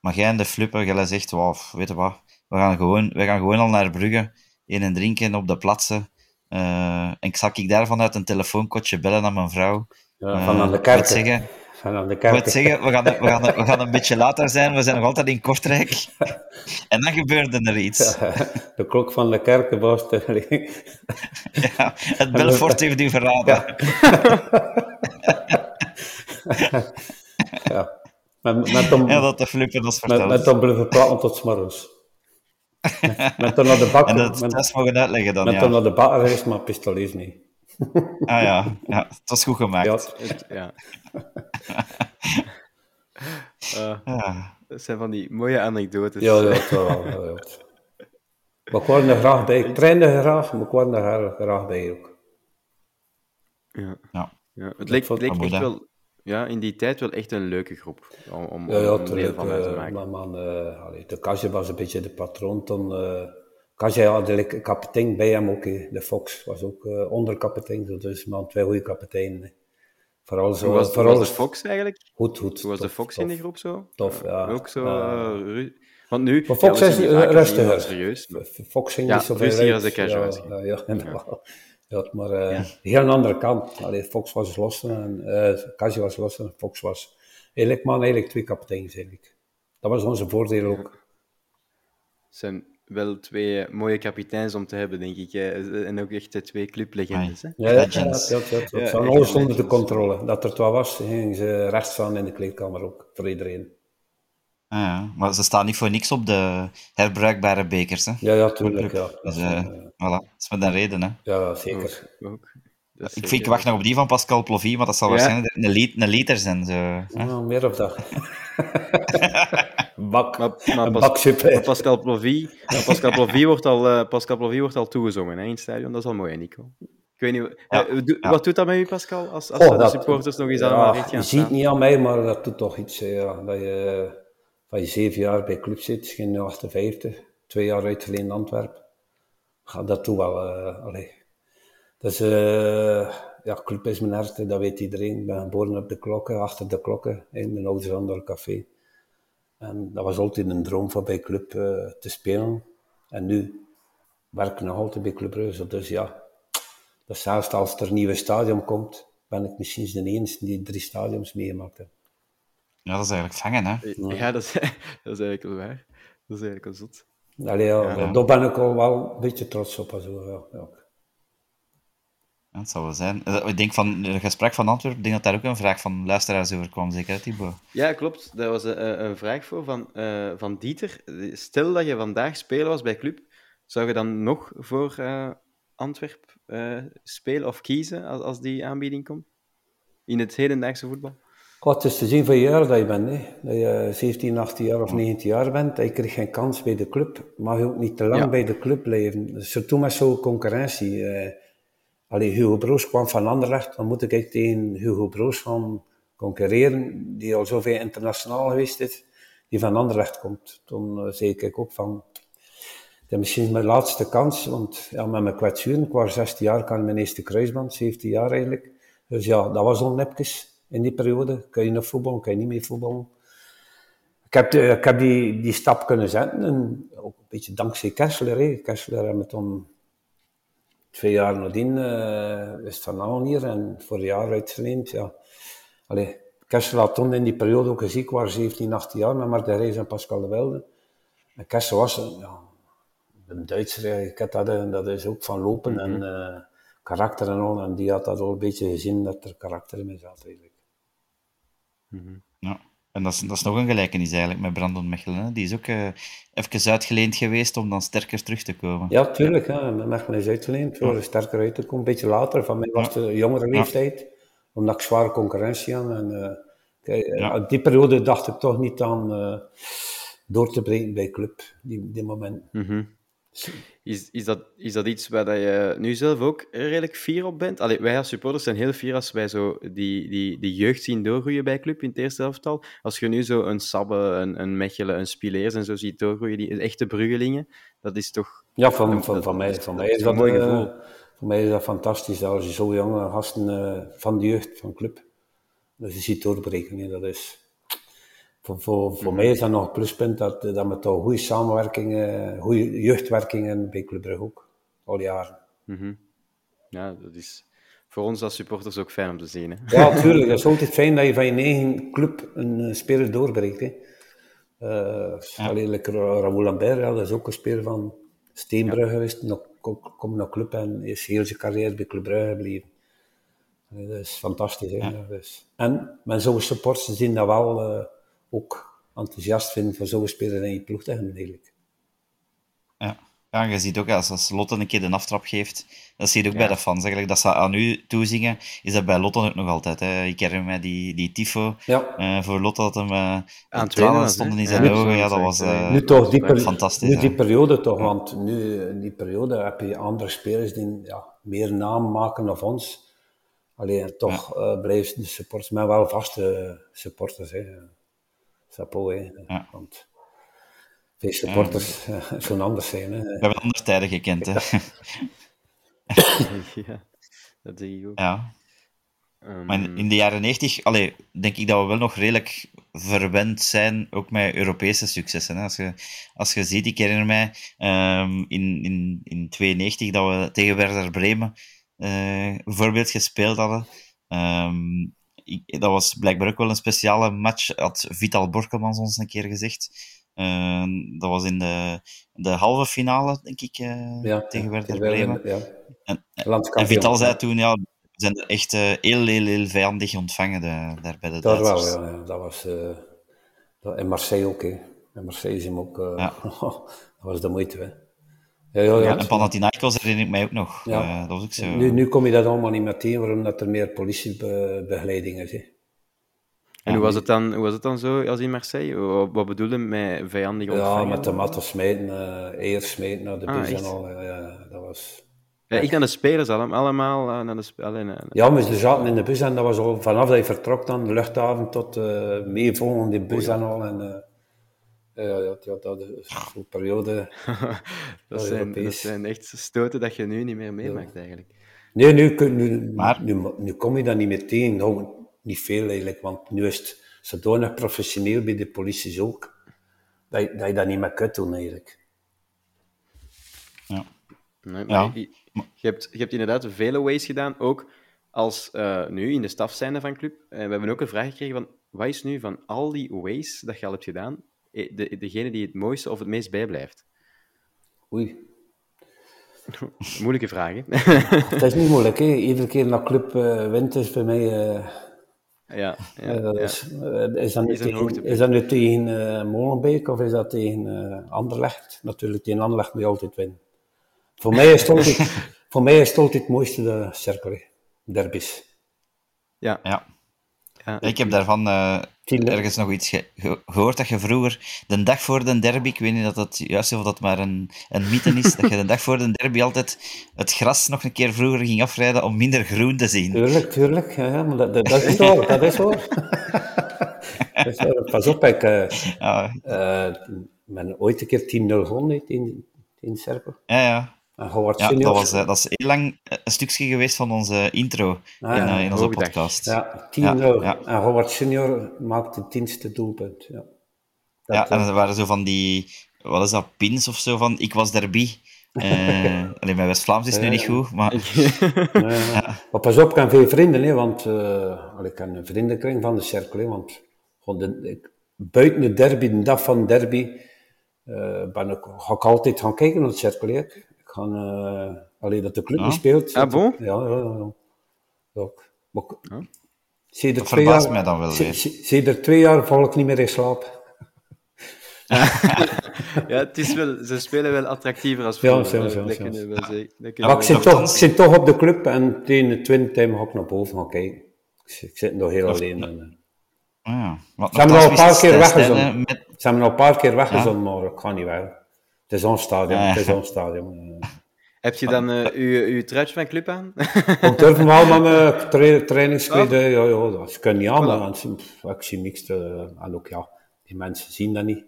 Maar jij en de flipper, jij zegt, wow, weet je wat, we gaan gewoon, we gaan gewoon al naar Brugge een en drinken op de plaatsen. Uh, en ik zag ik daar vanuit een telefoonkotje bellen naar mijn vrouw. Ja, van aan de kaart. zeggen, ik zeggen, we gaan, we, gaan, we gaan een beetje later zijn, we zijn nog altijd in Kortrijk. en dan gebeurde er iets. de klok van de kerk was ja, het Belfort heeft u verraden. ja. Met, met om, ja, dat de flippen dat. Met, met om blijven praten tot s'morgens. Met dan naar de bak. En dat met, test mogen uitleggen dan, met ja. dan naar de bakker is, maar pistolees niet. ah ja, ja, het was goed gemaakt. Ja. ja. uh, ja. Dat zijn van die mooie anekdotes. Ja, ja, dat wel. Ja, ja. Maar ik word er graag bij. Ik trainde graag, maar ik word er graag bij ook. Ja. ja. ja. Het leek, het leek echt wel ja, in die tijd wel echt een leuke groep om, om, ja, ja, om deel van uit te maken. Maar man, uh, allee, de Kasia was een beetje de patroon. Toen, uh, had de kapitein bij hem ook. De Fox was ook uh, onderkapitein. Dus man, twee goede kapiteinen. Vooral zo, Hoe was, vooral was de Fox eigenlijk? Goed, goed. Hoe was de Fox in die groep zo? Tof, ja. Ook zo... want nu... Maar Fox ja, is rustiger. Serieus. Fox ging ja, niet zoveel rustiger als de casuals. Ja, ja, ja. Ja, maar uh, ja. heel een andere kant. Allee, Fox was los en uh, Casio was los en Fox was eigenlijk man, eigenlijk twee kapiteins eigenlijk. Dat was onze voordeel ook. Het zijn wel twee mooie kapiteins om te hebben, denk ik. En ook echt twee clublegendes. Hè? Ja, ja, ja, ja, ja, ja, alles onder de controle. Dat er het wat was, gingen ze rechts staan in de kleedkamer ook, voor iedereen. Ah, ja, maar ze staan niet voor niks op de herbruikbare bekers. Hè? Ja, ja, tuurlijk. Ja. Dus, uh, voilà, dat is met een reden. Hè? Ja, zeker. Ook, ook. Ik, vind, ik wacht nog op die van Pascal Plovy, maar dat zal ja? waarschijnlijk een, li een liter zijn. Zo, ja, meer of dat. bak, maar, maar, Pas, maar Pascal Plovy, Pascal Plovy wordt al, uh, Pascal Plovy wordt al toegezongen hè, in het stadion. Dat is al mooi, hè, Nico. Ik weet niet, ja, uh, do, ja. wat doet dat met u, Pascal? Als, als oh, de supporters nog eens ja, aan het Je ziet niet aan mij, maar dat doet toch iets. Ja, dat je van je zeven jaar bij club zit, geen 58, twee jaar uitgeleend in Antwerpen. Gaat dat toe wel. Uh. Dus uh, ja, club is mijn hart, dat weet iedereen. Ik ben geboren op de klokken, achter de klokken, in mijn ouders café. En dat was altijd een droom van bij club uh, te spelen. En nu werk ik nog altijd bij Club Brugge. Dus ja, dus zelfs als er een nieuwe stadion komt, ben ik misschien de enige die drie stadions meegemaakt. Ja, dat is eigenlijk vangen, hè? Ja, dat is, dat is eigenlijk wel waar. Dat is eigenlijk wel zot. Allee, ja, ja. Daar ben ik al wel een beetje trots op. Zo, ja, ja. Ja, dat zou wel zijn. Ik denk van het gesprek van Antwerpen, ik denk dat daar ook een vraag van luisteraars over kwam, zeker, Thibaut? Ja, klopt. Dat was een, een vraag voor van, uh, van Dieter. Stel dat je vandaag speler was bij Club, zou je dan nog voor uh, Antwerp uh, spelen of kiezen als, als die aanbieding komt? In het hedendaagse voetbal? Het is te zien van je jaar dat je bent. Hè. Dat je 17, 18 jaar of 19 jaar bent. En je krijgt geen kans bij de club. Mag je ook niet te lang ja. bij de club blijven. Surtout met zo'n concurrentie. Uh, allee, Hugo Broos kwam van Anderlecht. Dan moet ik tegen Hugo Broos gaan concurreren. Die al zoveel internationaal geweest is. Die van Anderlecht komt. Toen uh, zei ik ook van... is misschien mijn laatste kans, want ja, met mijn kwetsuren, ik was 16 jaar, kan mijn eerste kruisband, 17 jaar eigenlijk. Dus ja, dat was onnepjes in die periode. Kun je nog voetballen, kun je niet meer voetballen. Ik heb, de, ik heb die, die stap kunnen zetten, en ook een beetje dankzij Kessler. Hè. Kessler hebben me toen twee jaar nadien uh, is Van Aan hier en voor een jaar uitgeleend. Ja. Allee, Kessler had toen in die periode ook ik was 17, 18 jaar met Martin Rees en Pascal de Wilde. En Kessler was ja, een Duitser, ik heb dat, dat is ook van lopen en uh, karakter en al. En die had dat al een beetje gezien dat er karakter in zat eigenlijk. Mm -hmm. Ja. En dat is, dat is nog een gelijkenis eigenlijk met Brandon Mechelen. Hè? Die is ook uh, even uitgeleend geweest om dan sterker terug te komen. Ja, tuurlijk. Ja. Mechelen is uitgeleend voor ja. sterker uit te komen. Een beetje later. Van mij was het de jongere leeftijd. Ja. Omdat ik zware concurrentie had. En, uh, kijk, ja. die periode dacht ik toch niet aan uh, door te breken bij club. Die, die moment. Mm -hmm. Is, is, dat, is dat iets waar je nu zelf ook redelijk fier op bent? Allee, wij als supporters zijn heel fier als wij zo die, die, die jeugd zien doorgroeien bij club in het eerste elftal. Als je nu zo een Sabbe, een, een Mechelen, een Spileers en zo ziet doorgroeien, die echte bruggelingen, dat is toch... Ja, van, van, van, van mij, van mij is dat een mooi gevoel. voor mij is dat fantastisch als je zo jonge gasten uh, van de jeugd van club, dus je ziet doorbreken. Dat is voor, voor, voor mij is dat nog een pluspunt dat, dat we toch goede samenwerkingen, goede jeugdwerkingen bij Club Brugge ook, al jaren. Mm -hmm. Ja, dat is voor ons als supporters ook fijn om te zien. Hè? Ja, natuurlijk. Het is altijd fijn dat je van je eigen club een speler doorbreekt. Hè. Uh, ja. Alleen Raoul Lambert, ja, dat is ook een speler van Steenbrugge geweest, nog, komt naar club en is heel zijn carrière bij Club Brugge gebleven. Dat is fantastisch. Hè? Ja. Dus. En met zo'n supporters zien dat wel... Uh, ook enthousiast vinden voor zo'n speler in je ploeg te hebben, eigenlijk. Ja. ja, je ziet ook als, als Lotte een keer de aftrap geeft, dat zie je ook ja. bij de fans. Eigenlijk, dat ze aan u toezingen, is dat bij Lotte ook nog altijd. Hè. Ik herinner me die, die tifo ja. uh, voor Lotte, dat hem uh, aan tranen stonden in zijn ja, ogen. Ja, dat was uh, nu toch die per, fantastisch. Nu die periode toch, want nu in die periode heb je andere spelers die ja, meer naam maken dan ons. Alleen toch ja. blijven de supporters, maar wel vaste supporters. Hè chapeau. Hè. Ja. Want veel supporters ja, uh, zo'n anders zijn. Hè. We hebben andere tijden gekend. Hè? ja, dat zie ik ook. Ja. Um... Maar in, in, de jaren 90, allee, denk ik dat we wel nog redelijk verwend zijn, ook met Europese successen. Hè. Als, je, als je ziet, ik herinner mij um, in, in, in 92 dat we tegen Werder Bremen uh, bijvoorbeeld gespeeld hadden. Um, ik, dat was blijkbaar ook wel een speciale match, had Vital Borkelmans ons een keer gezegd. Uh, dat was in de, de halve finale, denk ik, uh, ja, tegen Werder Bremen. Ja. En, en, Vital zei toen, ja, we zijn er echt uh, heel, heel, heel vijandig ontvangen de, daar bij de Daar wel, ja. Dat was... Dat, en Marseille ook, hè. En Marseille is hem ook... Ja. dat was de moeite, hè. Ja, ja, ja, en Panathinaikos herinner ik mij ook nog. Ja. Uh, dat was ook zo. Nu, nu kom je dat allemaal niet meer tegen, waarom dat er meer politiebegeleiding is. Hè. En hoe was, het dan, hoe was het dan zo als in Marseille? Wat, wat bedoelde je met vijandig ontvangen? Ja, met de matten smijten, uh, smijten naar de bus ah, en al. Ja, dat was... Ja, ik naar de spelers allemaal uh, naar de spelers. Ja, maar ze zaten in de bus en dat was al vanaf dat je vertrok dan, de luchthaven tot uh, meevolgen in de bus oh, en al. En, ja, ja, ja, dat is een periode. dat, zijn, dat zijn echt stoten dat je nu niet meer meemaakt, ja. eigenlijk. Nee, nu, nu, maar... nu, nu kom je dat niet meer tegen. Nou, niet veel eigenlijk, want nu is het zodanig professioneel bij de politie ook, dat je, dat je dat niet meer kunt doen eigenlijk. Ja. Nee, ja. Je, je, hebt, je hebt inderdaad vele ways gedaan, ook als uh, nu in de staf zijnde van club. Uh, we hebben ook een vraag gekregen van, wat is nu van al die ways dat je al hebt gedaan, de, degene die het mooiste of het meest bijblijft? Oei. Moeilijke vraag, hè? Het is niet moeilijk, hè? Iedere keer naar club uh, wint is bij mij... Uh, ja, ja, uh, is, is, dat nu tegen, is dat nu tegen uh, Molenbeek of is dat tegen uh, Anderlecht? Natuurlijk, tegen Anderlecht moet je altijd winnen. Voor mij is het altijd, voor mij is het, altijd het mooiste de cirkel, derbies. Ja. ja. Ja. Ik heb daarvan uh, ergens nog iets ge gehoord dat je vroeger, de dag voor de derby, ik weet niet dat dat juist of dat maar een, een mythe is, dat je de dag voor de derby altijd het gras nog een keer vroeger ging afrijden om minder groen te zien. Tuurlijk, tuurlijk. Ja, ja maar dat, dat, dat is hoor, dat is hoor. pas op, ik uh, ja. uh, ben ooit een keer 10-0 gewonnen tegen, in cirkel. Ja, ja. En ja dat, was, eh, dat is heel lang een stukje geweest van onze intro Ah, in, ja. eh, in onze podcast. Ja, 10 Ja, euro. ja. En Howard Senior maakte het tienste doelpunt. Ja. Ja, Dat, en eh, er waren zo van die, wat is dat, pins of zo van, ik was derby. Eh alleen mijn West-Vlaams is nu Ja, niet ja. goed, maar Ja, ja. Maar pas op, ik heb veel vrienden, hè, want eh, ik heb een vriendenkring van de cirkel. Hè, want de, ik, buiten de derby, de dag van de derby, eh, ben ik, ga ik altijd gaan kijken naar de cirkel. Hè. Eh alleen dat de club niet speelt. Ah, bon? Ja, ja, ja. ja. Maar, ik- Ja. Sedert Dat twee verbaast jaar- mij dan wel weer. Sedert twee jaar val ik niet meer in slaap. Ja, het is wel, ze spelen wel attractiever als Ja, vroeger. wel Ja, kunnen Maar ik wel zit, toch, ik zit toch op de club en tegen de twin time ga ik naar boven gaan kijken. Ik zit- nog heel alleen. En, eh, Ah, ja. Ze hebben al een paar keer Met, Ze hebben al een paar keer weggezonden, maar ik ga niet weg. Het is ons stadion, ja. het is ons stadion. Eh, Heb je dan eh uw, uw truitje van club aan? Ik durf hem wel met mijn tra trainingskledij, ja, ja, dat kunnen niet aan, maar ik zie niks. te- en ook ja, die mensen zien dat niet.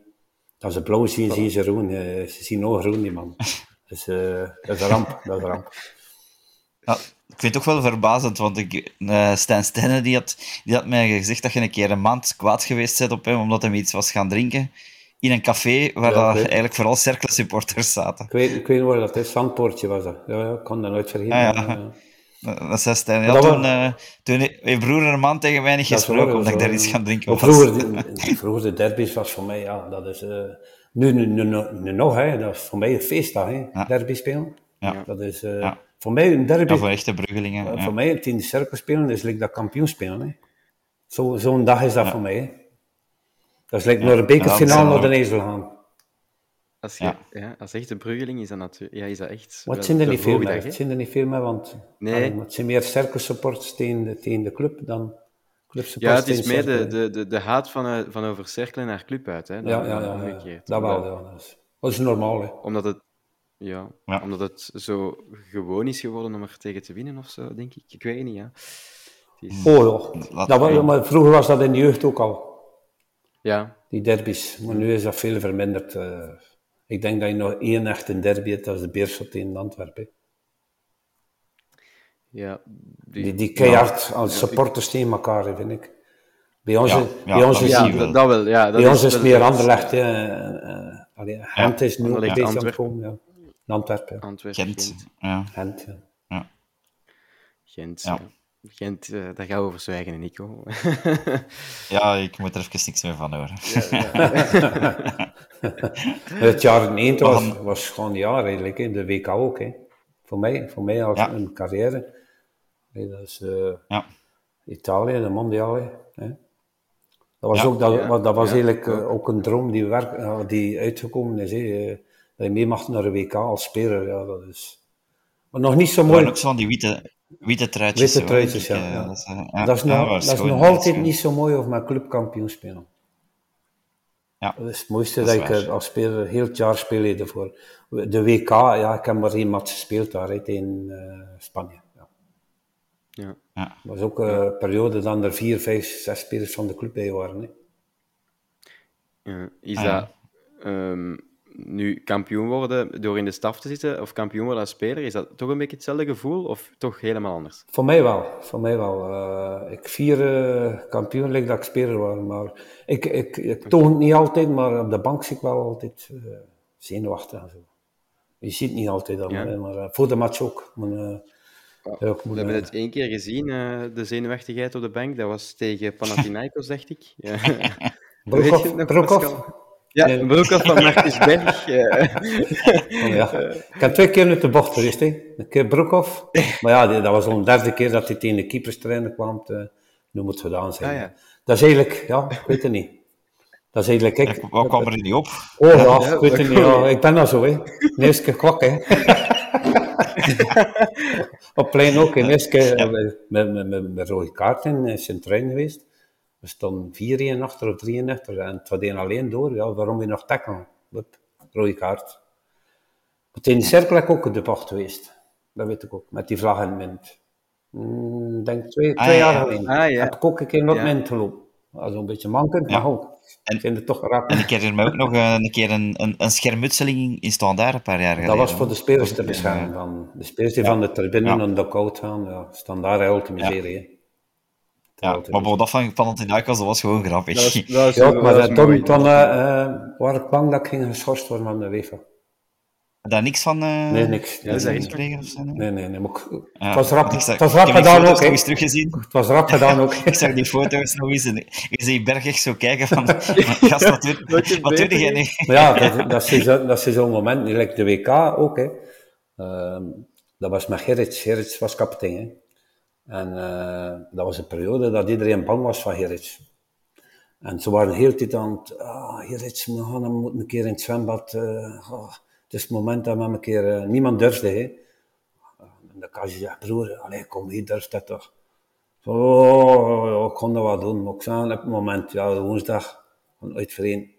Als ze blauw zien, zien ze groen. eh, ze zien ook groen, die man. Dus eh, dat is een ramp, dat is een ramp. ja, ik vind het toch wel verbazend, want ik, eh Stijn Stijnen die had, die had mij gezegd dat je een keer een maand kwaad geweest bent op hem, omdat hij iets was gaan drinken in een café waar Ja, eigenlijk vooral cirkelsupporters zaten. Ik weet, ik weet niet waar dat is, Zandpoortje was dat. Ja, ja, ik kan dat nooit vergeten. Ah, ja. Eh, Dat zei Stijn. Ja, Dat toen, was- eh, toen heeft broer en een man tegen mij niet gesproken, omdat ik daar iets gaan drinken was. vroeger, de, vroeger de derbies was voor mij, ja, dat is... eh, nu, nu, nu, nog, hè, dat is voor mij een feestdag, hè, Ja. derby spelen. Ja. Dat is eh, Ja. voor mij een derby... Ja, voor echte bruggelingen. eh, ja. Voor mij het in de cirkel spelen is like dat kampioen spelen. Hè. Zo, zo'n dag is dat voor mij. Hè. Dat is like naar een bekerfinale dat naar de Ezel gaan. Als, je, Ja. ja. als echte bruggeling is dat natuurlijk... Ja, is dat echt... Maar het zijn er de niet veel hè? Het zijn er niet veel meer, want Nee. allee, maar het zijn meer cirkelsupporters tegen de, tegen de club dan Ja, het is meer de, de, de, de haat van, eh, van over cirkelen naar club uit. Hè, Ja, dan- ja, ja, ja, dat wel. Ja. Dat, is, dat normaal. Hè. Omdat het, ja, Ja. omdat het zo gewoon is geworden om er tegen te winnen of zo, denk ik. Ik weet niet, ja. Het is- Oh dat ja. maar vroeger was dat in de jeugd ook al, Ja, die derbies. Maar nu is dat veel verminderd. eh. ik denk dat je nog één echte derby hebt, dat is de Beerschot in Antwerpen. ja. Die, die keihard als supporters tegen elkaar, vind ik. Bij ons, Ja, is- ja, bij ons dat is, zie ja je wel. dat wel. Ja, dat bij ons is meer. Anderlecht. hè. Eh, eh, allee, Gent is nu Anderlecht, beetje aan het Antwerpen. komen. Antwerpen. Antwerpen, Gent. Gent. Ja. Gent, ja. Gent, Ja. ja. Gent eh, daar gaan we over zwijgen, Nico. ja, ik moet er even niks meer van horen. Het jaar 90 was, was gewoon een jaar eigenlijk, hè. de WK ook. Hè. Voor, mij, voor mij als Ja. een carrière. Dat is eh, Ja. Italië, de mondiale. Hè. Dat was, Ja. ook, dat, Ja. dat was Ja. eigenlijk eh, ook een droom die, werk, ja, die uitgekomen is. Hè. eh, Dat je mee mag naar de WK als speler. Ja, dat is... Maar nog niet zo mooi. ook zo van die witte, witte truitjes. Witte ja, eh, ja. Dat is, eh, ja, dat is ja, nog, dat is nog altijd niet zo mooi of met clubkampioen spelen. Ja. Dat is het mooiste Dat ik eh, als speler heel het jaar speel je ervoor. De WK, ja, ik heb maar één match gespeeld daar in eh, Spanje. Ja. ja. Ja. Dat was ook een periode dat er vier, vijf, zes spelers van de club bij waren. Hè. Ja, is Ah, ja. dat ehm, nu kampioen worden door in de staf te zitten of kampioen worden als speler? Is dat toch een beetje hetzelfde gevoel of toch helemaal anders? Voor mij wel, voor mij wel. Eh, ik vier eh, kampioen dat ik speler was, maar ik, ik, ik toon het niet altijd, maar op de bank zit ik wel altijd eh, zenuwachtig en zo. Je ziet het niet altijd dan, Ja. hè, maar voor de match ook. Maar, ja, We hebben het één keer gezien, de zenuwachtigheid op de bank. Dat was tegen Panathinaikos, dacht ik. Ja. Ja, Broekhoff van Marcus Berg. eh. Oh, ja. Ik heb twee keer uit de bocht geweest. Hè. Een keer Broekhoff. Maar ja, dat was al de derde keer dat hij tegen de keeperstrainer kwam. Te, nu moet het gedaan zijn. Ah, ja. Dat is eigenlijk, ja, ik weet het niet. Dat is eigenlijk ik. Ja, Wat kwam er niet op? Oh ja, Ja, ik weet dat het niet. Ja, ik ben al zo, hè. De eerste keer kwak, hè. Op plein ook. De eerste keer eh, met, met, met, met rode kaart in Sint-Truiden geweest. We stonden 4 achter of 3 achter. En het was één alleen door. Ja, waarom je nog tackelen? Rode kaart. Maar in de cirkel heb ik ook de bocht geweest. Dat weet ik ook. Met die vlag in wind. Hmm, Ik denk twee, Ah, twee ja. jaar geleden. Ah, ja. Heb ik ook een keer nog Ja. mint gelopen. Dat is een beetje mankend, Ja. maar ook. En- Ik het toch. En ik herinner me ook nog eh, een keer een, een, een schermutseling in Standaard een paar jaar geleden. Dat was voor de spelers te beschermen. Dan. De spelers die van de tribune Ja. naar de koud gaan, ja, staan daar heel te miseren. Ja, maar bon, dat van Panathinaikos, dat was gewoon grappig. Dat was, dat was, Ja, dat maar was mooi. toen, toen eh, eh, was ik bang dat ik ging geschorst worden van de UEFA. Daar niks van eh Nee, niks. Ja, dat is of zo? nee? Nee, nee, nee. Maar ik- Ja, het was rap, ik zag- het was ik rap gedaan ook. eens teruggezien. Het was rap gedaan ook. Ik zag die foto's nog eens en ik zie Berg echt zo kijken van... Gast, wat doe, Wat je wat doe jij is. nu? Ja, dat, dat is zo- dat is zo'n moment. Lijkt de WK ook. Hè. Ehm, dat was met Gerrits. Gerrits was kapitein. Hè. En eh, dat was een periode dat iedereen bang was van Gerrits. En ze waren heel tijd aan het... Ah, Gerrits, we gaan hem een keer in het zwembad. ah, het is het moment dat we een keer... eh, niemand durfde, hè. En dan kan je zeggen, broer, allee, kom, hier durft dat toch. Zo, oh, ik kon dat wel doen. Maar ik zei op het moment, ja, woensdag, van uitvereen.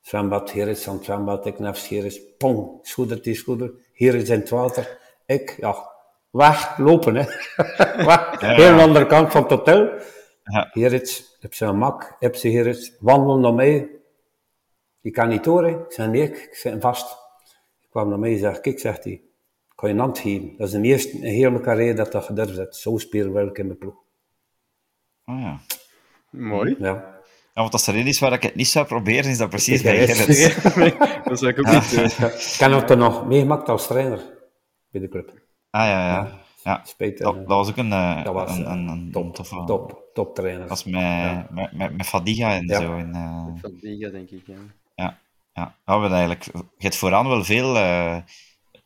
Zwembad, Gerrits aan het zwembad, ik nefs Gerrits, pong, schoeder die schoeder, Gerrits in het water. Ik, ja, weglopen, hè. Weg, heel aan de andere kant van het hotel. Ja. Gerrits, heb ze een mak, heb ze Gerrits, wandel naar mij. Je kan niet horen. Ik zei, nee, ik, ik zit vast. Ik kwam naar mij en zei, kijk, zegt hij, ik kan je een hand geven. Dat is de eerste in heel mijn carrière dat dat gedurfd heeft. Zo ik in mijn ploeg. Oh, ja. Mooi. Ja. Ja, want als er één is waar ik het niet zou proberen, is dat precies bij ja. Gerrits. dat zou ik ook niet doen. Ik heb het er nog meegemaakt als trainer bij de club. Ah, ja, ja. ja. Spijt, Dat, eh, dat was ook een, eh, dat was een, een, een top, toffe... top, top trainer. Dat was met, met, met, met Fadiga en Ja. zo. En, eh, Van Liga, denk ik, ja. ja, ja. We hebben eigenlijk... Je hebt vooraan wel veel eh,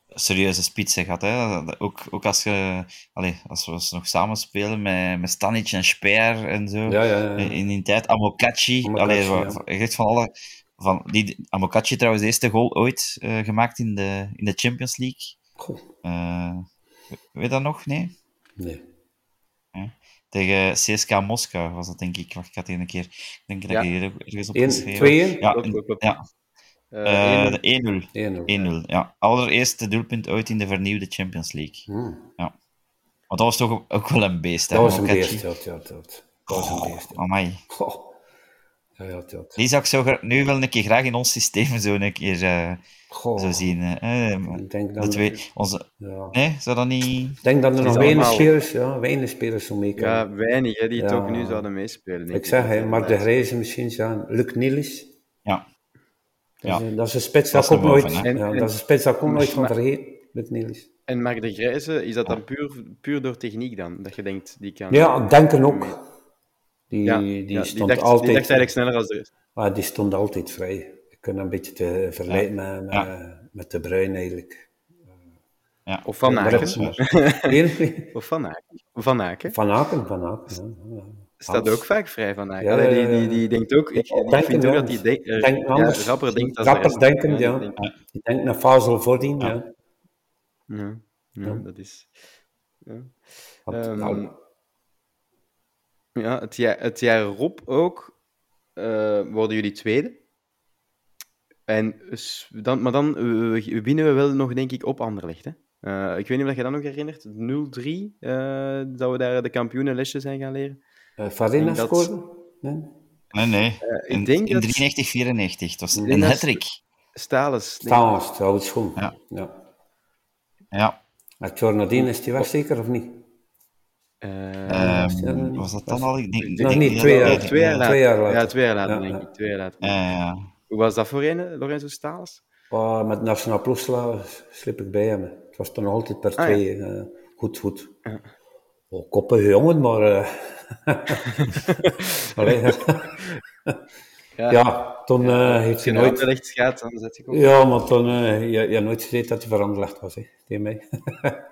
serieuze spitsen gehad. Hè? Ook, ook als, je, allee, als we nog samen spelen met, met Stanic en Speer en zo. Ja, ja, ja. In die tijd, Amokachi. Allee, ja. wa- echt van alle... Van die, Amokachi trouwens de eerste goal ooit eh, gemaakt in de, in de Champions League. Goh, Eh, weet je dat nog? Nee? nee. Tegen CSK Moskou was dat, denk ik. Wacht, ik had hier een keer... Ik denk dat Ja. ik hier ergens op Eén, geschreven. tweeën? Ja, Klopt, klopt, klopt. ja. Eh, Eh, één- de 1-0. 1-0. 1-0, ja. Allereerste doelpunt ooit in de vernieuwde Champions League. Hmm. Ja. Want dat was toch ook wel een beest, hè? Dat was een beest, ja, ja, ja. Dat was een beest, ja. Amai. Goh. Ja, ja, ja. Die zou ik zo nu wel een keer graag in ons systeem zo een keer eh, Goh. zo zien. eh. Eh, Ik denk de dat, twee, onze... ja. Nee, zou dat niet... Ik denk dat er nog weinig allemaal- spelers, ja, weinig spelers zo mee kunnen. ja, weinig hè, die het ook nu zouden meespelen. ik zeg, hè, Ja, Mark de Grijze misschien, ja. Luc Nielis. Ja. Dat, Ja. is, een- dat is een spits Dat ook nooit. En- dat is een spits dat ook nooit van Maar- vergeet. Luc Nielis. En Mark de Grijze, is dat dan puur, puur door techniek dan? Dat je denkt, die kan... Ja, denken ook. Die, Ja, die, ja, stond altijd, die eigenlijk sneller als de rest. ah, die stond altijd vrij. Ik kan een beetje te verleiden met, met, Ja. met de Bruin eigenlijk. Ja. Of Van Ja, Aken. Of Van Aken. Van Aken. Van Aken, Van Aken. Ja, ja. Staat ook vaak vrij, Van Aken. Ja, ja, die, ja, die, ja. die denkt ook... Ik, ik Denken, vind ook ja. dat hij denk, eh, Denkt ja, anders. rapper denkt als de Rapper rest. denkend, die ja. denkt- denk naar Fazel voordien, ja. Ja. Ja, ja, dat is... Ja. Nou, Ja, het jaar, het jaar erop ook eh, worden jullie tweede. En dan, maar dan winnen we wel nog, denk ik, op Anderlecht. Hè? Eh, ik weet niet of je dat nog herinnert. 0-3, eh, dat we daar de kampioenenlesje zijn gaan leren. eh, Farina dat- scoorde? Nee? Nee, nee. ik in, denk in dat- 93, 94. Het was een dat- hat-trick. Staalst, hou het schoon. Ja. ja. Ja. Maar Jornadien is die weg zeker of niet? Eh, Ehm, was dat dan al? Ik denk, ik Nog niet, twee jaar. twee jaar ja, later. twee jaar later. Ja, twee jaar later, Ja, denk ja. ik. Twee jaar later. Ja, ja, ja. Hoe was dat voor een, Lorenzo Stales? Oh, met Nationaal Ploegsla slip ik bij hem. Het was toen altijd per Ah, ja. twee. eh, goed, goed. Oh, koppige jongen, maar... eh, Allee, Ja. ja, toen eh, heeft Als hij je nooit... echt gaat, dan zet ik ook. Ja, maar toen... eh je, je had nooit gezien dat hij veranderd was, hè, tegen mij.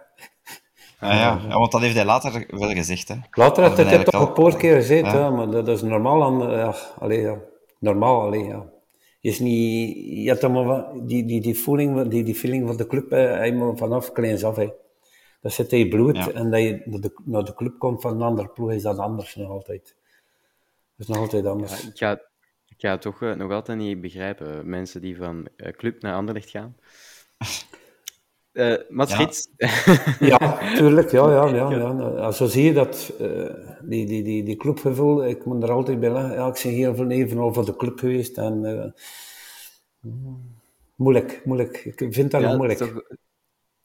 Ah, ja. ja, want dat heeft hij later wel gezegd. Hè. Later had Dat hij toch een al- paar keer gezegd, Ja. maar dat is normaal. Aan, ja, allee, ja. Normaal, allee, ja. Je, is niet, je hebt allemaal die, die, die, voeling, die, die feeling van de club, hè, helemaal vanaf kleins af. Hè. Dat zit in je bloed Ja. en dat je naar de, naar de club komt van een andere ploeg, is dat anders nog altijd. Dat is nog altijd anders. Ja, ik, ga, ik ga het toch eh, nog altijd niet begrijpen. Mensen die van eh, club naar Anderlecht gaan. Uh, Mats Ja. tuurlijk. Ja, ja, ja, ja. Zo zie je dat, uh, die, die, die, die clubgevoel, ik moet er altijd bij leggen. Ja, ik ben heel veel even voor de club geweest en... Uh, moeilijk, moeilijk. Ik vind dat nog moeilijk. Toch...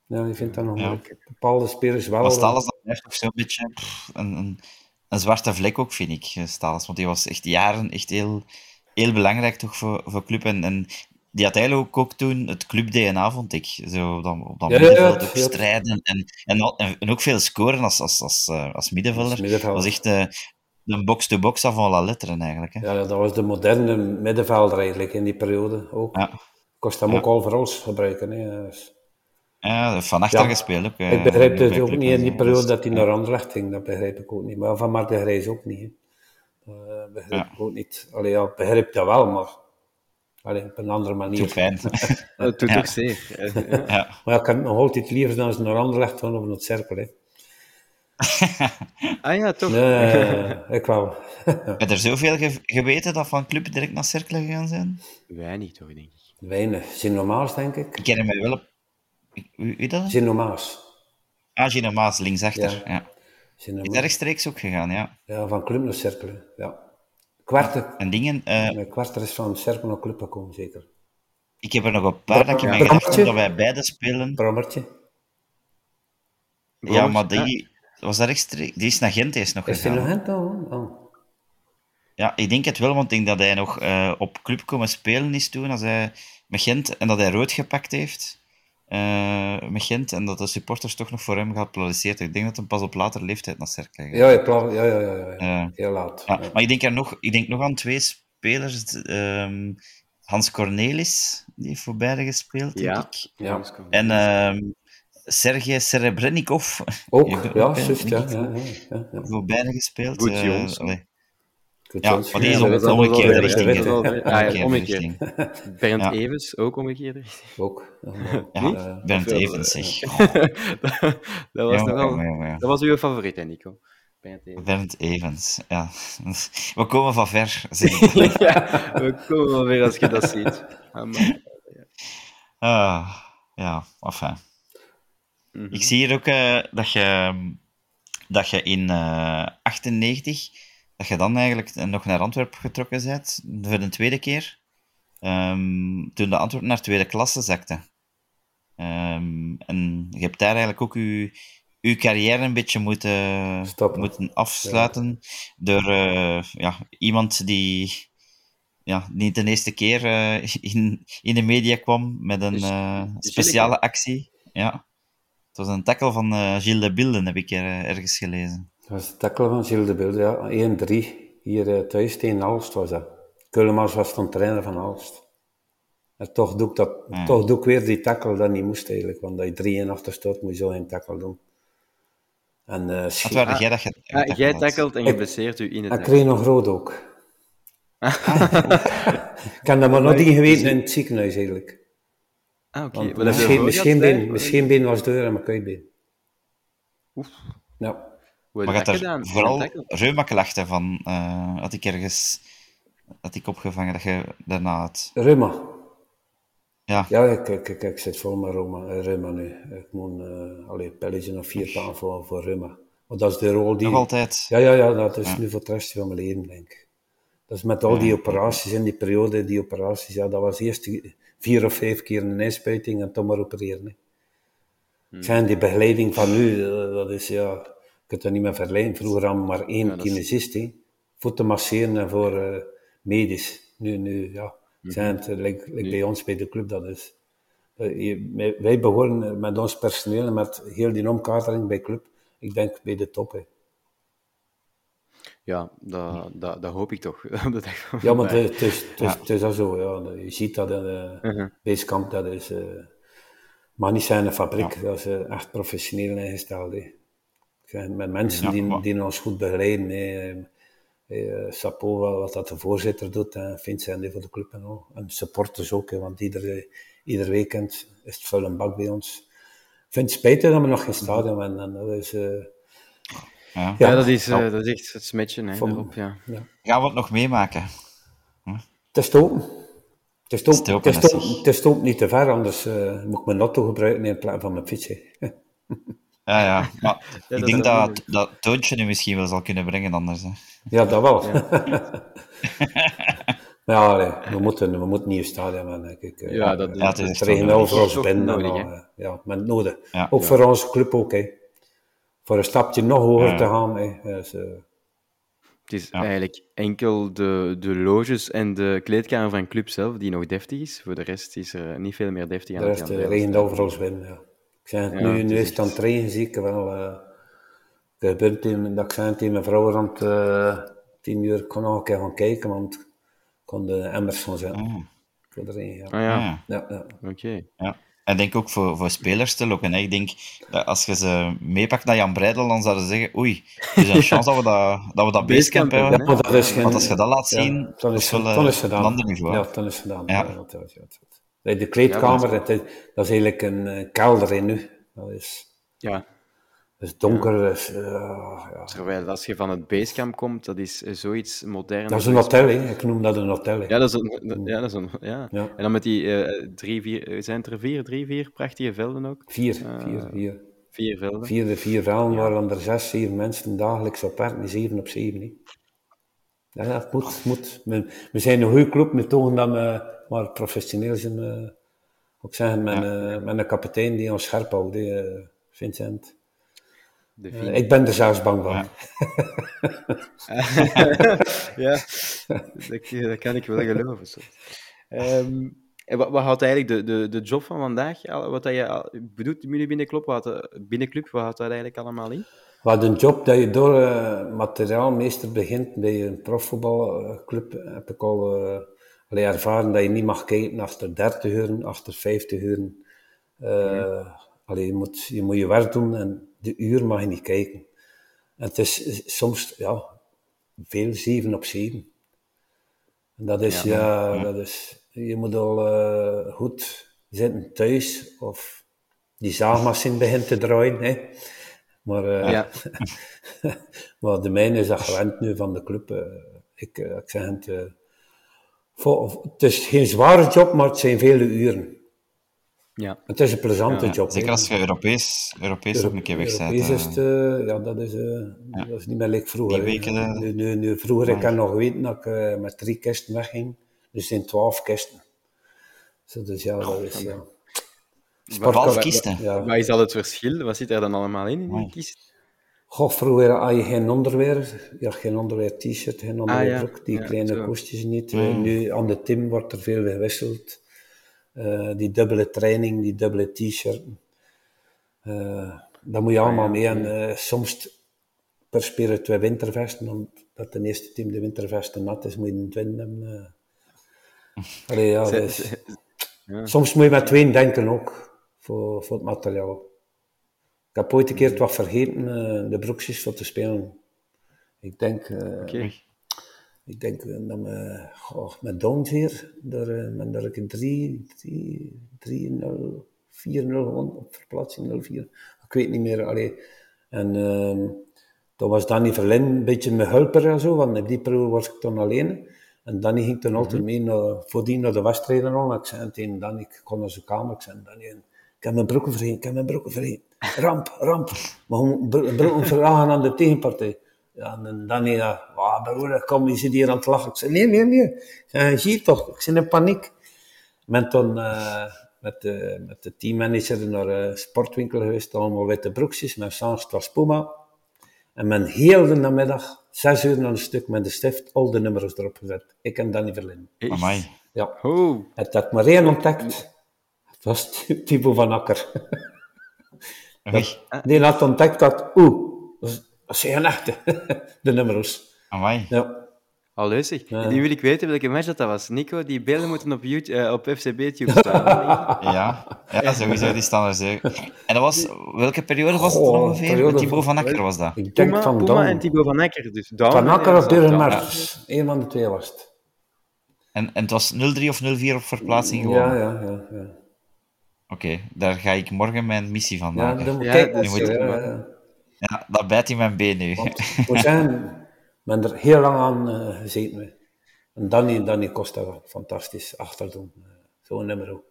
Ja, ik vind dat nog moeilijk. Bepaalde spelers wel... Maar Stalens, dat blijft toch zo'n beetje een, een, een, zwarte vlek ook, vind ik. Want die was echt jaren echt heel, heel belangrijk toch voor, voor club. En, en die had eigenlijk ook, ook toen het club-DNA, vond ik. Zo dan, op dat ja, middenveld ook strijden en, en, en, ook veel scoren als, als, als, uh, als middenvelder. Dat was echt uh, een box-to-box af van la letteren eigenlijk. Hè. Ja, dat was de moderne middenvelder eigenlijk in die periode ook. Ja. Kost hem ook overal gebruiken. Hè. Dus... Ja, van achter gespeeld ook. ik begrijp het ook niet in die periode dat hij naar Anderlecht ging. Dat begrijp ik ook niet. Maar van Mark de Grijs ook niet. Hè. Uh, begrijp ik ook niet. Allee, ja, begrijp dat wel, maar Allee, op een andere manier. Doe fijn. dat doet ook zeer. ja. Maar ik kan nog altijd liever dan ze naar Anderlecht gaan of naar het cirkel. Hè. ah ja, toch? Nee, ik wel. Heb je er zoveel ge geweten dat van club direct naar cirkel gegaan zijn? Weinig toch, denk ik. Weinig. Zinomaas, denk ik. Ik ken hem wel op... Wie, wie dat? Zinomaas. Ah, Zinomaas, linksachter. Ja. ja. Is daar rechtstreeks ook gegaan, ja. Ja, van club naar cirkel, ja. Kwarten. En dingen... Uh, is van naar Club gekomen, zeker. Ik heb er nog een paar dat ik me gedacht dat wij beide spelen. Brommertje. Ja, maar die... Was dat rechtstreeks? Die is naar Gent is nog is gegaan. Is naar Gent al? Oh. Ja, ik denk het wel, want ik denk dat hij nog uh, op club komen spelen is toen, als hij met Gent, en dat hij rood gepakt heeft uh, met Gent, en dat de supporters toch nog voor hem geapplaudisseerd Ik denk dat hij pas op latere leeftijd naar Cercle gaat. Ja, ja, ja, ja, ja, ja. heel laat. Ja, Maar ik denk, er nog, ik denk nog aan twee spelers. Um, Hans Cornelis, die heeft voor beide gespeeld, ja. denk ik. Ja. En um, Sergej Serebrennikov. Ook, ja, juist, ja, ja, ja, ja, Voor beide gespeeld. Goed, uh, jongens. Ja, maar die is om, het omgekeerde richting. Ja, omgekeerd. Bernd ja. Evens, ook omgekeerde richting. Ook. Ja, Bernd Evens, zeg. dat, was nogal, dat was uw favoriet, hè, Nico? Bernd Evens. Bernd ja. We komen van ver. ja, we komen van ver als je dat ziet. Ah, ja, enfin. Mm -hmm. Ik zie hier ook uh, dat, je, dat je in uh, 98 dat je dan eigenlijk nog naar Antwerpen getrokken bent, voor de tweede keer. Um, toen de Antwerpen naar tweede klasse zakte. Um, en je hebt daar eigenlijk ook je, je carrière een beetje moeten, moeten afsluiten door uh, ja, iemand die ja, niet de eerste keer uh, in, in de media kwam met een uh, speciale actie. Ja. Het was een tackle van Gilles de Bilden, heb ik er, ergens gelezen. Dat was de tackle van Gilles de Bilde, ja. 1-3. Hier uh, thuis tegen Alst was dat. Keulemans was dan trainer van Alst. En toch doe ik, dat, toch doe ik weer die tackle dat niet moest eigenlijk. Want dat je 3-1 achter staat, moet je zo een tackle doen. En, uh, Wat waren jij dat je ja, Jij tackelt en je blesseert u in het Ik kreeg nog rood ook. ik kan dat maar nog niet geweten in het ziekenhuis eigenlijk. Ah, oké. Okay. Misschien, misschien, been, misschien been was deur en mijn kuitbeen. Oef. Ja. Hoe maar gaat er vooral reumaklachten van, uh, had ik ergens had ik opgevangen dat je daarna had. Reuma. Ja. Ja, ik, ik, ik, ik zit vol met reuma, eh, reuma nu. Ik moet uh, alleen pilletje of vier dagen voor, voor reuma. Want dat is de rol die... Nog altijd? Ja, ja, ja dat is nu voor het rest van mijn leven, denk ik. Dat is met al die operaties in die periode, die operaties, ja, dat was eerst vier of vijf keer een inspuiting en dan maar opereren. Hè. Hmm. Zijn die begeleiding van nu, dat is ja kunt dat niet meer verleiden. Vroeger hadden we maar één ja, kinesist, voor te masseren en voor uh, medisch. Nu, nu ja, mhm. zijn het, like, like bij ons bij de club, dat is. Uh, wij behoren met ons personeel met heel die omkadering bij club, ik denk bij de top. Hè. Ja, dat, dat, dat hoop ik toch. ja, maar het is, het, is, het is al zo. Ja. Je ziet dat in uh, uh -huh. dat is... Uh, maar niet zijn een fabriek, ja. dat is echt professioneel ingesteld. Hè met mensen die, die ons goed begeleiden. Hè. Eh, Sapo, wat dat de voorzitter doet, en Vincent voor de club en al. En supporters ook, hè, want iedere, ieder weekend is het vuil een bak bij ons. Ik vind het spijtig dat we nog geen stadion hebben. En dat is, uh, ja. ja. dat is, uh, dat is echt het smetje. Hè, Van, erop, ja. ja. Gaan we het nog meemaken? Hm? Het is open. Het is Stoken, het is dat toch- is- het is toch niet te ver, anders eh, moet ik mijn auto gebruiken in plaats van mijn fiets. Ja, ja. Maar ik dat denk dat moeilijk. dat Toontje nu misschien wel zal kunnen brengen anders. Hè. Ja, dat wel. maar ja, allee, we, moeten, we moeten niet in stadion gaan, denk ik. eh. Ja, dat, Ja, het is Het nodig. over ons Toch binnen. en nodig, eh, ja, maar nodig. Ja. ook voor onze club ook, hè. Voor een stapje nog hoger Ja. te gaan. Hè. Dus, Het is Ja. eigenlijk enkel de, de loges en de kleedkamer van club zelf die nog deftig is. Voor de rest is er niet veel meer deftig aan de het rest Jan eh, Breidel. regent over ons binnen, ja. Ik zeg het, Ja, nu, het nu is het aan het regenen, zie ik wel. eh ik dat ik zei tegen mijn vrouw rond eh tien uur, ik kon nog een keer gaan kijken, want ik kon de emmers gaan zetten. Ah, Voor ja. Ah ja, ja. Ja, ja. oké. Ja. En ik denk ook voor, voor spelers te lokken. Hè. Ik denk dat als je ze meepakt naar Jan Breidel, dan zouden ze zeggen: Oei, er is een chance dat we dat, dat, we dat basecamp hebben. hebben, Maar dat is geen- Want als je dat laat zien, dan is, is wel dan eh, is gedaan. een ander niveau. Ja, dan is gedaan. Ja. Ja. De kleedkamer, Ja, dat, is, dat is eigenlijk een eh, kelder in nu. Dat is, Ja, dat is donker. Dat is, eh, ja. terwijl als je van het basecamp komt, dat is eh, zoiets modern. dat is een hotel, hè. ik noem dat een hotel. hè. Ja, dat is een, ja, dat is een, ja. Ja. En dan met die eh, drie, vier, zijn het er vier, drie, vier prachtige velden ook? Vier, Eh, vier, vier. Vier velden. Vier, de vier velden waren er zes, zeven mensen dagelijks op werk, niet zeven op zeven. hè. Ja, dat moet. moet. We, we zijn een goede club, met togen dat we maar professioneel zijn. eh, ook zeggen, met, eh, met een kapitein die ons scherp houdt, eh, Vincent. Ik ben er zelfs bang van. Ja. ja, dat, dat kan ik wel geloven. soms. Ehm, en wat, wat houdt eigenlijk de, de, de job van vandaag? Wat dat je bedoelt, jullie binnenclub, wat, binnenclub, wat houdt dat eigenlijk allemaal in? Wat een job dat je door materiaalmeester begint bij een profvoetbalclub, heb ik al allee, ervaren dat je niet mag kijken achter 30 uur, achter 50 uur. Allee, je, moet, je moet je werk doen en de uur mag je niet kijken. En het is soms ja, veel 7 op 7. En dat is, ja, dat is, je moet al eh, goed zitten thuis of die zaagmachine begint te draaien. Hè. Maar, eh, Ja. maar de mijne is dat gewend nu van de club. eh. ik, ik zeg het, voor- het is geen zware job, maar het zijn vele uren. Ja. Het is een plezante Ja, job. Zeker als je Europees, Europees een keer weg bent. Europees is eh. het, eh, ja, dat is, eh, dat is niet meer like vroeger. Die hè. weken, eh, nu, nu, nu, vroeger, ik kan nog weten dat ik eh, met drie kisten wegging. Dus het zijn twaalf kisten. Zo, dus ja, dat is, ja. Twaalf kisten? Ja. Wat is al het verschil? Wat zit er dan allemaal in, in die Amai. Goh, vroeger had je geen onderweer. Je had geen onderweer t-shirt, geen onderweer ja. broek. Die Ja, kleine zo. koestjes niet. Nu aan de Tim wordt er veel gewisseld. Eh, die dubbele training, die dubbele t-shirt. Eh dat moet je allemaal mee. En eh, soms per speler twee wintervesten. Omdat de eerste team de wintervesten nat is, moet je een twin hebben. eh. Allee, ja, Ze- dus- Soms moet je met tweeën denken ook, voor, voor het materiaal. Ik heb ooit een keer het wat vergeten, eh, de broekjes voor te spelen. Ik denk, eh, Oké. ik denk eh, dat me, goh, met Downveer, daar, ik een 3, 3, 3, 0, 4, 0 gewonnen op verplaatsing 0, 4. Ik weet niet meer. Allee. En ehm dat was Danny Verlin een beetje mijn hulper en zo, want in die periode was ik dan alleen. En Danny ging toen altijd mee naar, voordien naar de wedstrijden. En ik zei tegen Danny, ik kon naar zijn kamer, ik zei Danny, ik heb mijn broeken vergeten, ik heb mijn broeken vergeten. Ramp, ramp. Maar broeken vragen aan de tegenpartij. Ja, en Danny, ja, ah, broer, kom, je zit hier aan het lachen. Ik zei, nee, nee, nee. Ik zie je toch, ik zit in paniek. Ik ben toen eh, met, de, met de teammanager naar de sportwinkel geweest, allemaal witte broekjes, met Sans was Puma. En men heel de namiddag, zes uur aan een stuk, met de stift, al de nummers erop gezet. Ik en Danny Verlin. Amai. Ja. Oh, Het had maar één ontdekt. Het was Thibaut van Akker. Oei. Die had ontdekt dat, oeh, dat is- dat zijn echte, de nummers. Amai. Ja. al leuk. Ja. Nu wil ik weten welke match dat, dat was. Nico, die beelden moeten op, YouTube, eh, op FCB-tube staan. Ja, ja, sowieso, die staan er zo. En dat was, welke periode was het Goh, ongeveer? periode Met Thibaut van- Akker was dat. Ik denk Puma, van Puma en Thibaut van Akker. Dus Van Akker of ja. Mertens. Eén van de twee was het. En, en het was 0-3 of 0-4 op verplaatsing gewoon. Ja, ja, ja. ja. Oké, daar ga ik morgen mijn missie van Ja, maken. dan, Ja, kijk, dat is- ja, ja, ja. Ja, dat bijt in mijn been nu. Ik moet zeggen, ik ben er heel lang aan eh, gezeten. En Danny, Danny Costa, fantastisch achterdoen. Zo'n nummer ook.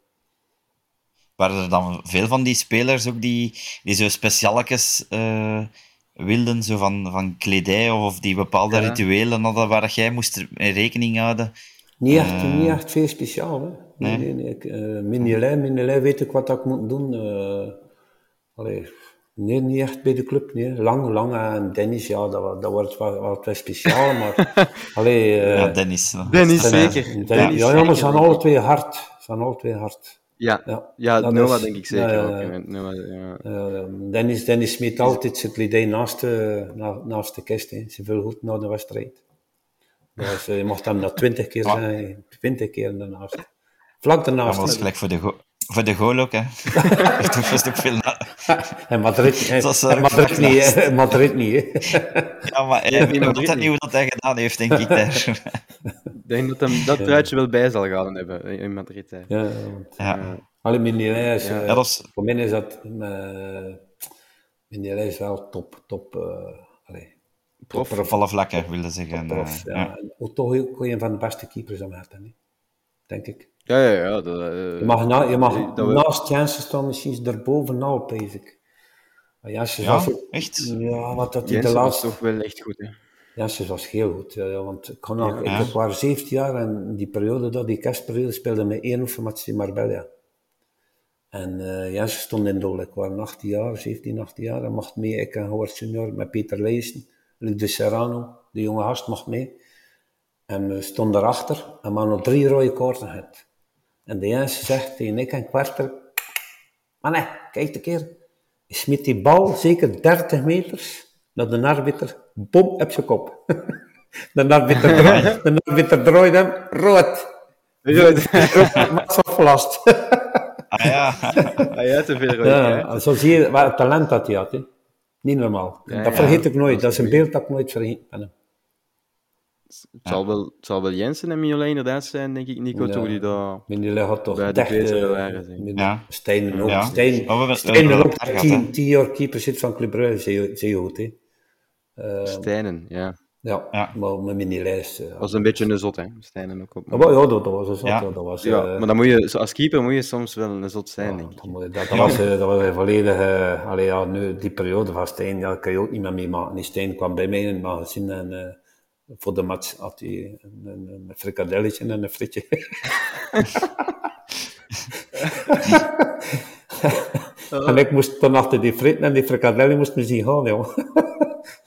Waren er dan veel van die spelers ook die, die zo specialekes uh, wilden, zo van, van kledij of die bepaalde ja. rituelen hadden waar jij moest rekening houden? Niet echt, uh, niet echt veel speciaal. Hè? Nee, nee, nee. Uh, Minelij, Minelij weet ik wat ik moet doen. Uh, allee, nee, niet echt bij de club. Nee. Lang, lang en Dennis, ja, dat, dat wordt wel, wel wat speciaal. Maar, allee, uh, ja, Dennis. Dennis, zeker. Dennis, Dennis, ja, ja, maar ze zijn alle twee hard. Zijn alle twee hard. Ja, ja, ja Noah denk ik zeker ja, ja, ook. Noah, ja. Dennis, Dennis smeet altijd zijn kledij naast de, na, naast de kist. Hè. Ze veel goed naar de wedstrijd. Dus je mocht hem dat twintig keer zijn, twintig keer daarnaast. Vlak daarnaast. Dat was gelijk voor de, go voor de goal ook, hè. Toen was ook veel na... En Madrid, hè. Was, uh, Madrid, niet, hè. Madrid niet, hè. Ja, maar hij weet nog niet hoe dat hij gedaan heeft, denk ik. Daar. ik denk dat hem dat truitje wel bij zal gaan hebben in Madrid. Hè. Ja, ja. Uh, Alle Mignolet is... Ja, was... Voor mij is dat... Uh, Mignolet is wel top, top... Uh, allee, prof. Op alle vlakken, wilde zeggen. Prof, ja. ja. Ook toch ook een van de beste keepers aan het hè. denk ik. Ja, ja, ja. Dat, uh, je mag, na, je mag dat naast Jensen staan misschien erbovenal, pees ik. Jensen ja, was, echt? Ja, wat dat hij de laatste... toch wel echt goed, hè? Jensen was heel goed, ja, want ik, kon nog, ja. ik was 17 jaar en die periode, dat, die kerstperiode, speelde met één oefenmatch in Marbella. En uh, Jensen stond in doel. Ik was 18 jaar, 17, 18 jaar. Hij mocht mee, ik en Howard Senior, met Peter Leijsen, Luc de Serrano, de jonge gast mocht mee. En we stonden erachter en we hadden nog drie rode kaarten gehad. En de Jens zegt tegen ik en Kwartel, maar nee, kijk een keer. Je smiet die bal zeker 30 meters naar de arbiter, bom op zijn kop. de arbiter, draait, de arbiter draait hem, rood. Rood. Vast. ah ja. ah, ja, te veel rood. Ja, zo zie je wat talent dat hij had. Hè. Niet normaal. Ja, dat vergeet ik nooit. Dat is een beeld dat ik nooit vergeet ben. Het zal, wel, het zal wel Jensen en Mignolet inderdaad zijn, denk ik, Nico, ja. toch, die daar Mignolet had toch bij de betere waren. Zijn. Ja. Stijn ook. Ja. Stijn, oh, Stijn ook tien, tien jaar keeper zit van Club Brugge, zeer, zeer goed, hè. Uh, Stijnen, ja. Ja, ja. maar met Mignolet... Uh, was een beetje een zot, hè, Stijnen ook op. Ja, maar, ja, dat, dat was een zot. Ja, dat was, ja uh, maar dan moet je, als keeper moet je soms wel een zot zijn, denk ik. Dat, dat, dat was, dat was een volledige... Allee, ja, nu, die periode van Stijn, ja, kan je ook niet meer meemaken. Die Stijn kwam bij mij in het magazine en voor de match had hij een, een, een frikadelletje en een frietje. en ik moest dan achter die fritten en die frikadellen moest me zien gaan, joh.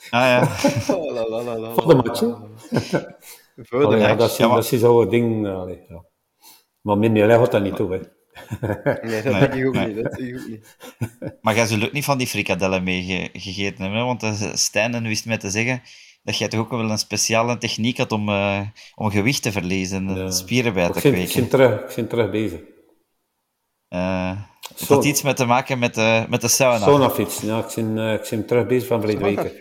ah ja. voor de match, voor de match. Dat is, ja, maar... dat is zo'n ding. Allee, ja. Maar minder had dat niet toe, hè. nee, dat denk ik ook niet. Dat denk ik ook niet. Maar jij zult ook niet van die frikadellen meegegeten hebben, want Stijn wist mij te zeggen dat jij toch ook wel een speciale techniek had om, uh, om gewicht te verliezen en ja. spieren bij te kweken. Ik ben terug, ik ben terug bezig. Uh, heeft dat iets met te maken met de, met de sauna? Saunafiets, ja. Ik ben, uh, ik ben terug bezig van verleden weken.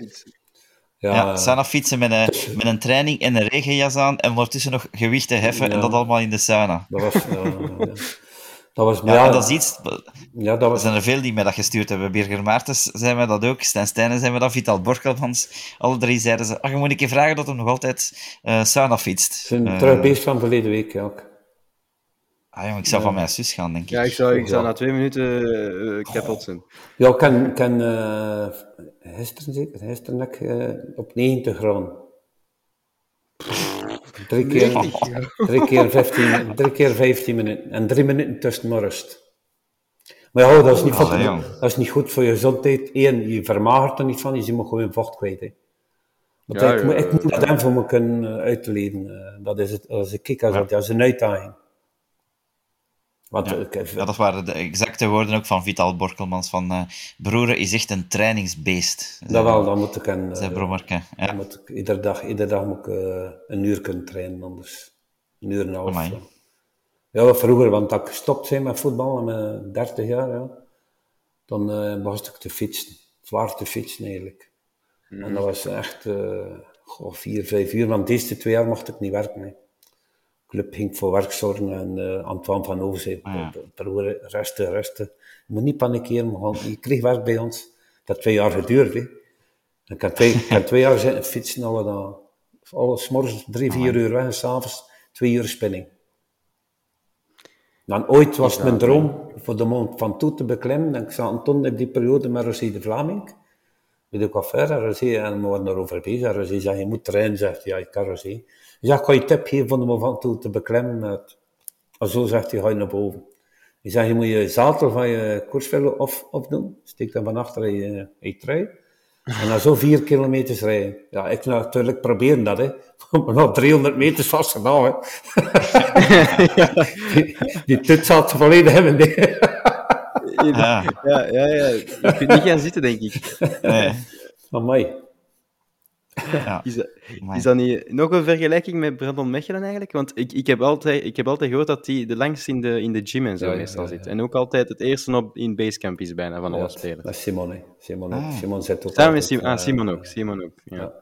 Ja, ja sauna fietsen met een, met een training en een regenjas aan en ondertussen nog gewichten heffen ja. en dat allemaal in de sauna. Dat was... Dat was, ja, ja, dat is iets... Ja, dat was... Er zijn er veel die mij dat gestuurd hebben. Birger Maartens zijn we dat ook. Stijn Stijnen zijn we dat. Vital Borkelmans. Alle drie zeiden ze... Ach, je moet een keer vragen dat hij nog altijd uh, sauna fietst. Zijn uh, terug bezig van verleden week, ook. Ah, jongen, ik zou ja. van mijn zus gaan, denk ik. Ja, ik zou, ik zou na twee minuten uh, kapot zijn. Ja, ik kan, kan uh, gisteren zeker, gisteren uh, op 90 graden. Drie keer, drie, keer 15, drie keer 15 minuten. En drie minuten tussen maar rust. Maar ja, dat is niet, goed, dat is niet goed voor je gezondheid. Eén, je vermagert er niet van, je moet gewoon vocht kwijt. Hè. Want ja, ik, ja, ik, moet dat hem voor me kunnen uitleden. Dat is het, als ik kijk, als dat is een uitdaging. Want, ja. Ik, ja, dat waren de exacte woorden ook van Vital Borkelmans. Van, uh, broer is echt een trainingsbeest. Dat wel, dan moet ik een... Zijn brommerke. Ja. Dan moet ik, iedere, dag, iedere dag moet ik uh, een uur kunnen trainen, anders een uur en een half. Amai. Ja, vroeger, want dat ik gestopt zijn met voetbal, met 30 jaar, ja, dan uh, was ik te fietsen. Zwaar te fietsen eigenlijk. Mm. En dat was echt goh, vier, vijf uur, want de eerste twee jaar mocht ik niet werken. Hè club ging voor werk zorgen en uh, Antoine van Over zei, ah, ja. resten, resten. Je moet niet panikeren, maar je kreeg werk bij ons. Dat twee jaar geduurd, hè. Ik kan twee, kan twee jaar zitten fietsen, al dan Alles morgens drie, vier uur weg en s'avonds twee uur spinning. Dan ooit was het mijn droom voor de mond van toe te beklimmen. En ik zat toen in die periode met Rosie de Vlaming. Bij de coiffeur. En Rosie, en we waren erover bezig. En Rosie zei, je moet trainen. Zegt ja, ik kan Rosie. Ik zeg, kan je tip geven van mond van toe te beklimmen? Met... En zo zegt hij, ga je naar boven. Ik zeg, je moet je zadel van je koersvelo op, opdoen. Steek dan van achter je, je trui. En dan zo vier kilometers rijden. Ja, ik natuurlijk proberen dat, hè. Maar nog 300 meter vast gedaan, hè. die, die tut zat volledig hebben. Ja. Ja, ja, ja. Je kunt niet gaan zitten, denk ik. Nee. Amai. Ja. Is dat, is dat niet nog een vergelijking met Brandon Mechelen eigenlijk? Want ik, ik, heb altijd, ik heb altijd gehoord dat hij de langst in de, in de gym en zo Ja, meestal ja, zit. En ook altijd het eerste op in basecamp is bijna van alle Ja, spelers. dat is Simon, hè. Simon, ook. Ah. Simon zit ook Samen met Simon, ah, eh, Simon ook. Simon ook ja.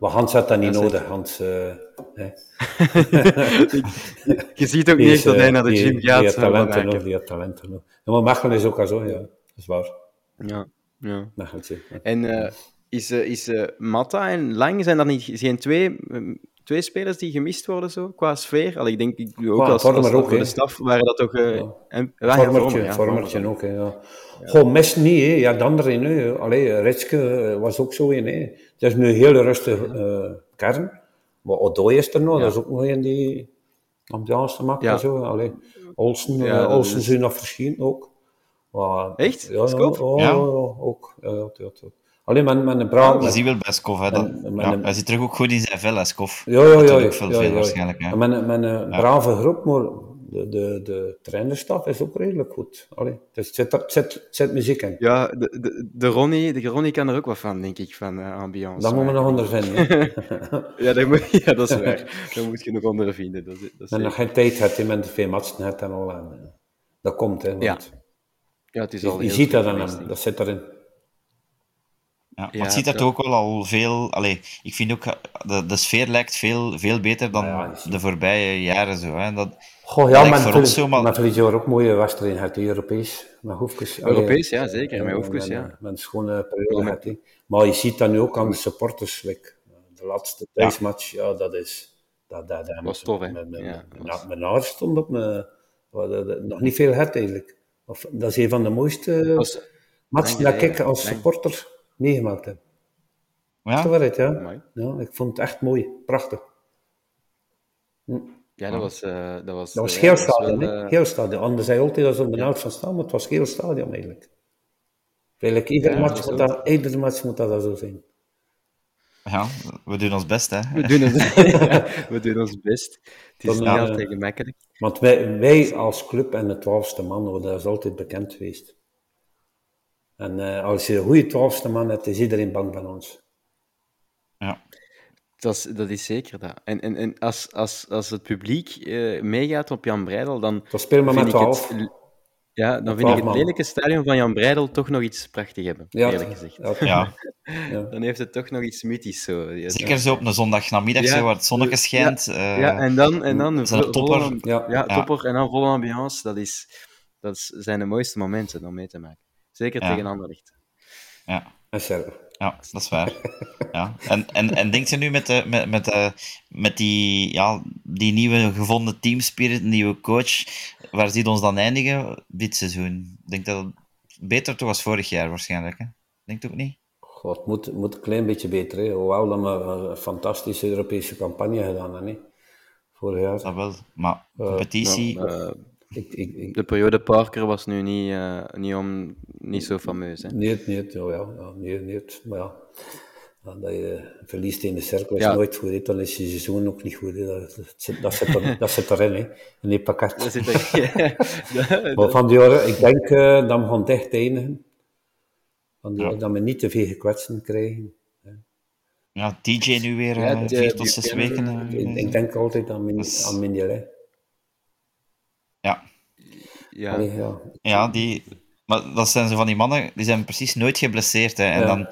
Maar Hans had dat niet Dat nodig. Hans, eh, hè. Je ziet ook Die niet dat hij eh, naar de die- gym Die gaat. heeft zo van talenten nog, die heeft talenten nog. Ja, maar Mechelen is ook al zo, ja. Dat is waar. Ja, ja. Ja. En eh, is, eh, is eh, Matta en Lang, zijn dat niet geen twee, eh, twee spelers die gemist worden zo, qua sfeer? Allee, ik denk, ik, ook Qua als, Vormer als, ook, voor de staf waren dat toch... eh Ja. en, Vormertje, Vormer, ja, vormertje Vormer. ook, hè, ja. Gewoon mis niet, hè. Ja, de andere hè. Allee, Ritske eh, was ook zo in, hè. Het is nu een hele rustige eh, kern. Maar Odoi is er nog, dat is ook nog een die ambiance maakt en zo. Allee, Olsen, dat Olsen is- zijn nog verschenen ook. Maar, Echt? Ja, ja, Ja. ja, ook. Alleen met, met een braaf... Je ziet wel bij Skov, hè. Dat, En- en- ja, hij zit terug ook goed in zijn vel, hè, Skov. Ja, ja, ja. ook veel, ja, veel ja. waarschijnlijk, hè. Met, een- met een brave groep, maar de, de, de trainerstaf is ook redelijk goed. Allee, dus het, zit, er- het, zit, het zit muziek in. Ja, de, de, de, Ronnie, de Ronnie kan er ook wat van, denk ik, van eh, ambiance. Dat moeten we nog ondervinden. hè. Ja, dat, moet, ja, dat is waar. Dat moet je nog ondervinden. Dat, is- dat is en nog geen tijd hebt, hè, met veel matchen hebt en al. En, eh, dat komt, hè. Want Ja, ja, het is al je, je ziet dat aan hem, ik. dat zit erin. Ja, maar Ja, het ziet er dat- toch ook wel al veel... Allee, ik vind ook, eh, de, de sfeer lijkt veel, veel beter dan Ja, de voorbije jaren. Zo, hè. Dat, Goh, ja, maar ons zo, maar- verlies je ook mooie wedstrijden uit, Europees. Met hoefjes. Allee, Europees, ja, zeker. Met hoefjes, met- ja. Met, met een schone periode had. Maar je ziet dat nu ook aan de supporters. like, de laatste thuismatch, ja, dat is... Dat, dat, dat, Was tof, hè? Mijn, mijn, Ja, mijn, was- mijn haar stond op me. wat, dat- dat- Nog niet veel het eigenlijk. Of, dat is een van de mooiste matchen dat ik als supporter meegemaakt heb. ja, Dat waarheid, ja. Amai. ja. Ik vond het echt mooi, prachtig. Ja, dat was... eh, dat was, Dat was eh, heel was stadion, wel, hè? eh, Heel stadion. Anders zei je altijd dat ze op de helft van staan, maar het was heel stadion eigenlijk. Eigenlijk iedere, Ja, match, dat moet dat, iedere match moet dat zo zijn. ja, we doen ons best, hè. We doen, het, we doen ons best. Het is Dan, niet eh, altijd gemakkelijk. Want wij, wij als club en de twaalfste man, dat is altijd bekend geweest. En eh, als je een goede twaalfste man hebt, is iedereen bang van ons. Ja. Dat is, dat is zeker dat. En, en, en als, als, als het publiek eh, meegaat op Jan Breidel, dan Dan met twaalf. het, ja, dan vind ik 12 het lelijke stadion van Jan Breidel toch nog iets prachtig hebben, Ja, eerlijk gezegd. ja, Ja. Dan heeft het toch nog iets mythisch. Zo. Ja, zeker zo op een zondagnamiddag, Ja. zo, waar het zonnetje schijnt. eh, Ja, en dan, en dan een zo'n vo- topper. Ja. ja, Ja. topper en dan volle ambiance. Dat, is, dat zijn de mooiste momenten om mee te maken. Zeker Ja. tegen Anderlecht. ja. Ja, dat is waar. Ja. En, en, en denkt je nu met, de, met, met, de, met die, ja, die nieuwe gevonden teamspirit, nieuwe coach, waar ziet ons dan eindigen dit seizoen? Ik denk dat het beter toch als vorig jaar waarschijnlijk. Hè? Denk je ook niet? God, het moet, moet een klein beetje beter. Hè. Hoewel dat we een fantastische Europese campagne gedaan hebben. Hè. Vorig jaar. Dat wel. Maar competitie, Eh, Ik, ik, ik, de periode Parker was nu niet, eh, niet, om, niet zo fameus. Hè? Nee, nee, ja, ja, nee, nee, maar ja. Dat je verliest in de cirkel is Ja. nooit goed, hè. dan is je seizoen ook niet goed. hè. Dat, dat, zit, dat, zit er, dat zit erin, hè. in die pakket. Dat zit er... Maar van die jaren, ik denk eh, dat we gaan dicht eindigen. Van die, Ja. Dat we niet te veel gekwetsten krijgen. ja, TJ nu weer Ja, eh, vier tot zes weken. we- Ik, ik denk altijd aan, min, aan Mignolet. Ja. ja. Allee, ja. ja, die... Maar dat zijn zo van die mannen, die zijn precies nooit geblesseerd. Hè. En Ja. dan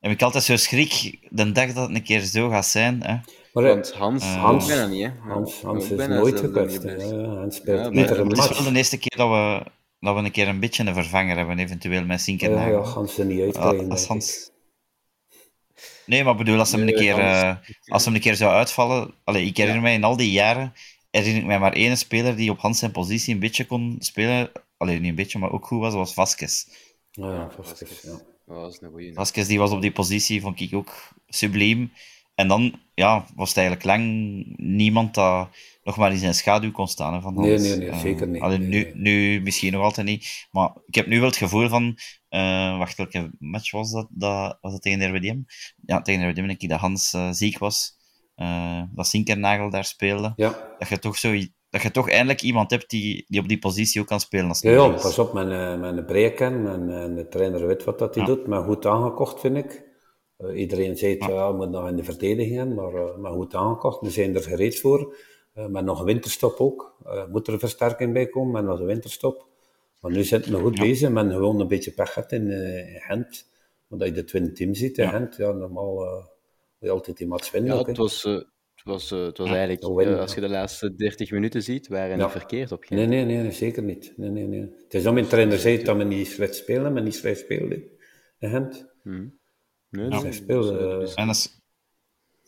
heb ik altijd zo schrik, de dag dat het een keer zo gaat zijn. Hè. Maar eh, Want Hans, Eh, Hans bijna niet, hè? Hans, Hans is nooit. Ja, Hans speelt Ja, Nee, iedere het is wel de eerste keer dat we, dat we een keer een beetje een vervanger hebben, eventueel met Ja, Sinkernagel. ja, Hans er niet Ja, uitkrijgen. als Hans... Nee, maar bedoel, als hem een Nee, keer, eh, als hem een keer zou uitvallen... Allee, ik herinner mij in al die jaren... herinner ik mij maar één speler die op Hans zijn positie een beetje kon spelen. Alleen niet een beetje, maar ook goed was, was Vasquez. Ja, is, ja. Een goeie. Vasquez die was op die positie, vond ik ook subliem. En dan ja, was het eigenlijk lang niemand dat nog maar in zijn schaduw kon staan. hè, Van Nee, Hans. nee, nee, Eh, zeker niet. allee, Nee, nu, nee. nu misschien nog altijd niet. Maar ik heb nu wel het gevoel van... eh, wacht, welke match was dat? dat was dat tegen RWDM? Ja, tegen RWDM denk ik dat Hans eh, ziek was. Eh, dat Sinkernagel daar speelde. Ja, Dat je toch, zo, dat je toch eindelijk iemand hebt die, die op die positie ook kan spelen. Als ja, ja pas op, mijn, eh, mijn breken, mijn, mijn de trainer weet wat dat hij Ja. doet, maar goed aangekocht vind ik. Eh, iedereen zei, ja. ja, we moeten nog in de verdediging, gaan, maar, eh, maar goed aangekocht. We zijn er gereed voor. Eh, met nog een winterstop ook. Eh, moet er een versterking bij komen, met nog een winterstop. Maar nu zitten we goed bezig, men gewoon een beetje pech gehad in, eh, in Gent. Omdat je de twin team ziet in. Gent, ja, normaal eh, altijd die match winnen Ja, ook, het was, eh, het was, eh, het was eigenlijk, dat winnen, eh, als je de laatste 30 minuten ziet, waren Ja. niet verkeerd op geen. Nee, nee, nee, nee, zeker niet. Nee, nee, nee. Het is om mijn trainer zei dat we niet slecht spelen, maar niet slecht spelen in Gent. Nee, Ja. nee, Ze speelden, eh, dus- En als,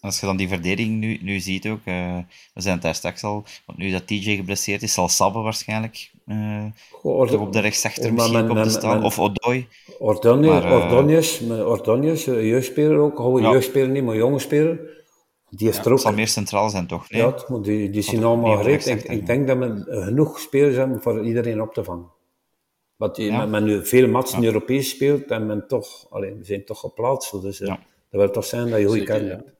als je dan die verdediging nu, nu ziet ook, eh, we zijn het daar straks al, want nu dat TJ geblesseerd is, zal Sabbe waarschijnlijk eh, Goh, op de rechtsachter maar misschien men- komen te men- staan, men- of Odoi. Ordonez, Maar, eh, Ordonez, Ordonez, jeugdspeler ook, gewoon Ja. jeugdspeler niet, maar jonge speler. Die is er ook. Het zal meer centraal zijn, toch? Nee? Ja, moet- die, die zijn allemaal gereed. Ik, ik ja. denk dat we genoeg spelers hebben voor iedereen op te vangen. Want die, Ja. men, men nu veel matchen Europees speelt en men toch, alleen, we zijn toch geplaatst. Dus Ja. dat wil toch zijn dat je goede kern ja. hebt.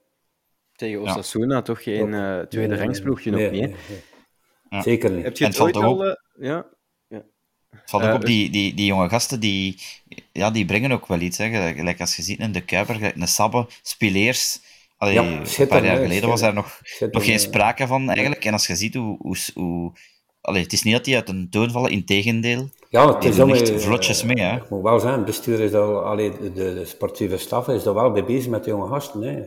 Tegen Osasuna toch geen eh, tweede Nee, rangsploegje nee, nog niet. hè? nee, nee. Ja. Zeker niet. Heb je En het ooit al... eh, ja? Het valt ook Eh, op die, die, die jonge gasten, die, ja, die brengen ook wel iets. Hè. Gelijk, als je ziet in de Kuiper, gelijk een Sabbe, Spileers. Allee, Ja, een paar jaar geleden was daar nog, nog geen sprake van eigenlijk. En als je ziet hoe... hoe, hoe allee, het is niet dat die uit een toon vallen, in tegendeel. Ja, het is echt vlotjes mee, hè. Ik moet wel het bestuur is al, allee, de, de sportieve staf is er wel mee bezig met de jonge gasten. Hè.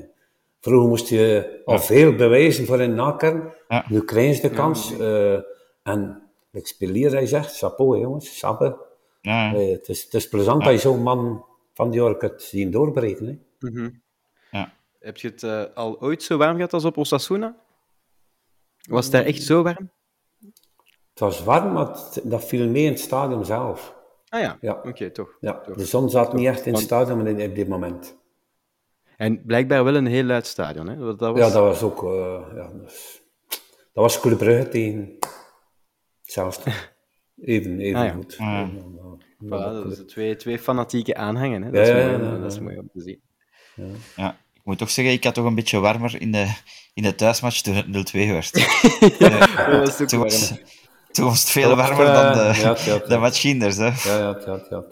Vroeger moest je al veel bewijzen voor een nakern. Ja. Nu krijgen ze de kans. eh, en ik spelier, hij zegt, chapeau jongens, sappen. Ja, Eh, het, is, het is plezant dat je zo'n man van die ork het zien doorbreken. Hè. ja. Heb je het eh, al ooit zo warm gehad als op Osasuna? Was het daar echt zo warm? Het was warm, maar het- dat viel mee in het stadion zelf. Ah ja, Ja. oké, toch. Ja, toch. de zon zat niet echt in het stadion in- op dit moment. En blijkbaar wel een heel luid stadion. Hè? Dat was... Ja, dat was ook... eh, ja, dus, dat was Club Brugge tegen... Hetzelfde. Even, even Ah, ja. goed. Ah, ja. Voilà, dat is twee, twee fanatieke aanhangen. Hè? Dat, Ja, is ja, mooi, dat is mooi om te zien. ja. Ik moet toch zeggen, ik had toch een beetje warmer in de, in de thuismatch toen het 0-2 werd. Dat was ook toen, warm. was, toen was het veel warmer dan de, ja, ja, ja. de match Kinders. Hè. Ja, ja, ja, ja.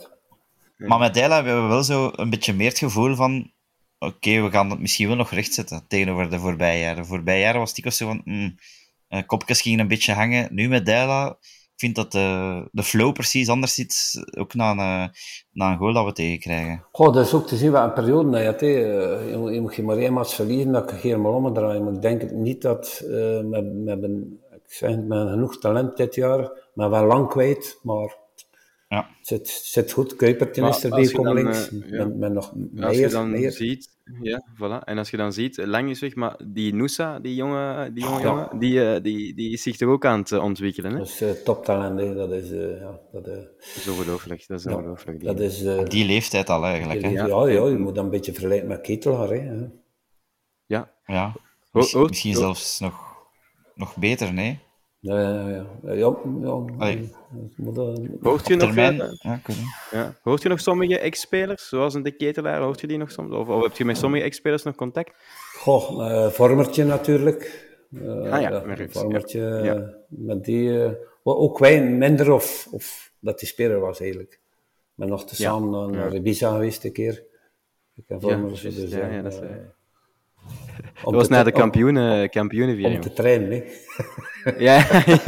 Maar met Dijla hebben we wel zo een beetje meer het gevoel van oké, we gaan het misschien wel nog rechtzetten tegenover de voorbije jaren. De voorbije jaren was ook zo van mm, eh, kopjes gingen een beetje hangen. Nu met Dijla, ik vind dat de, de flow precies anders zit, ook na een, eh, na een goal dat we tegenkrijgen. Goh, dat is ook te zien wat een periode dat je. Eh, Je moet, geen maar één verliezen, dat ik helemaal omdraaien. Maar ik denk niet dat eh met, met, een- ik met genoeg talent dit jaar, maar wel lang kwijt, maar Ja. het zit, zit goed. Kuipertje is dan, links. eh, ja. met, met nog Als je meer, dan meer. ziet, ja, voilà. En als je dan ziet, lang is weg, maar die Noosa, die jonge, die jonge Ja. jongen, die, eh, die, die is zich toch ook aan het eh, ontwikkelen. Hè? Dat is eh, toptalent, hè. dat is, eh, ja, dat, eh, Dat is ongelooflijk. Dat is ja, ongelooflijk. die dat is, eh, die leeftijd al eigenlijk. Hè. ja, Ja. ja, je moet dat een beetje vergelijken met Ketelaar, hè. Ja. Miss- ho- misschien ho- zelfs nog, nog beter, nee? Ja, ja, ja. ja, ja, ja, Hoort je, nog, termijn, eh, ja, ja. Hoort je nog sommige ex-spelers, zoals een de Ketelaar, hoort je die nog soms? Of, of heb je met sommige ex-spelers nog contact? Goh, eh, Vormertje natuurlijk. Eh, Ah ja, met Rups, Vormertje, ja. Ja. met die... eh, ook wij minder of, of dat die speler was eigenlijk. Ben nog te Ja, samen naar ja. Ibiza geweest een keer. Ik heb Ja, Vormertje, dus, ja, ja, dat is Dat was te na de om- kampioenen, Om, kampioenenviering. te trainen, hè. Ja,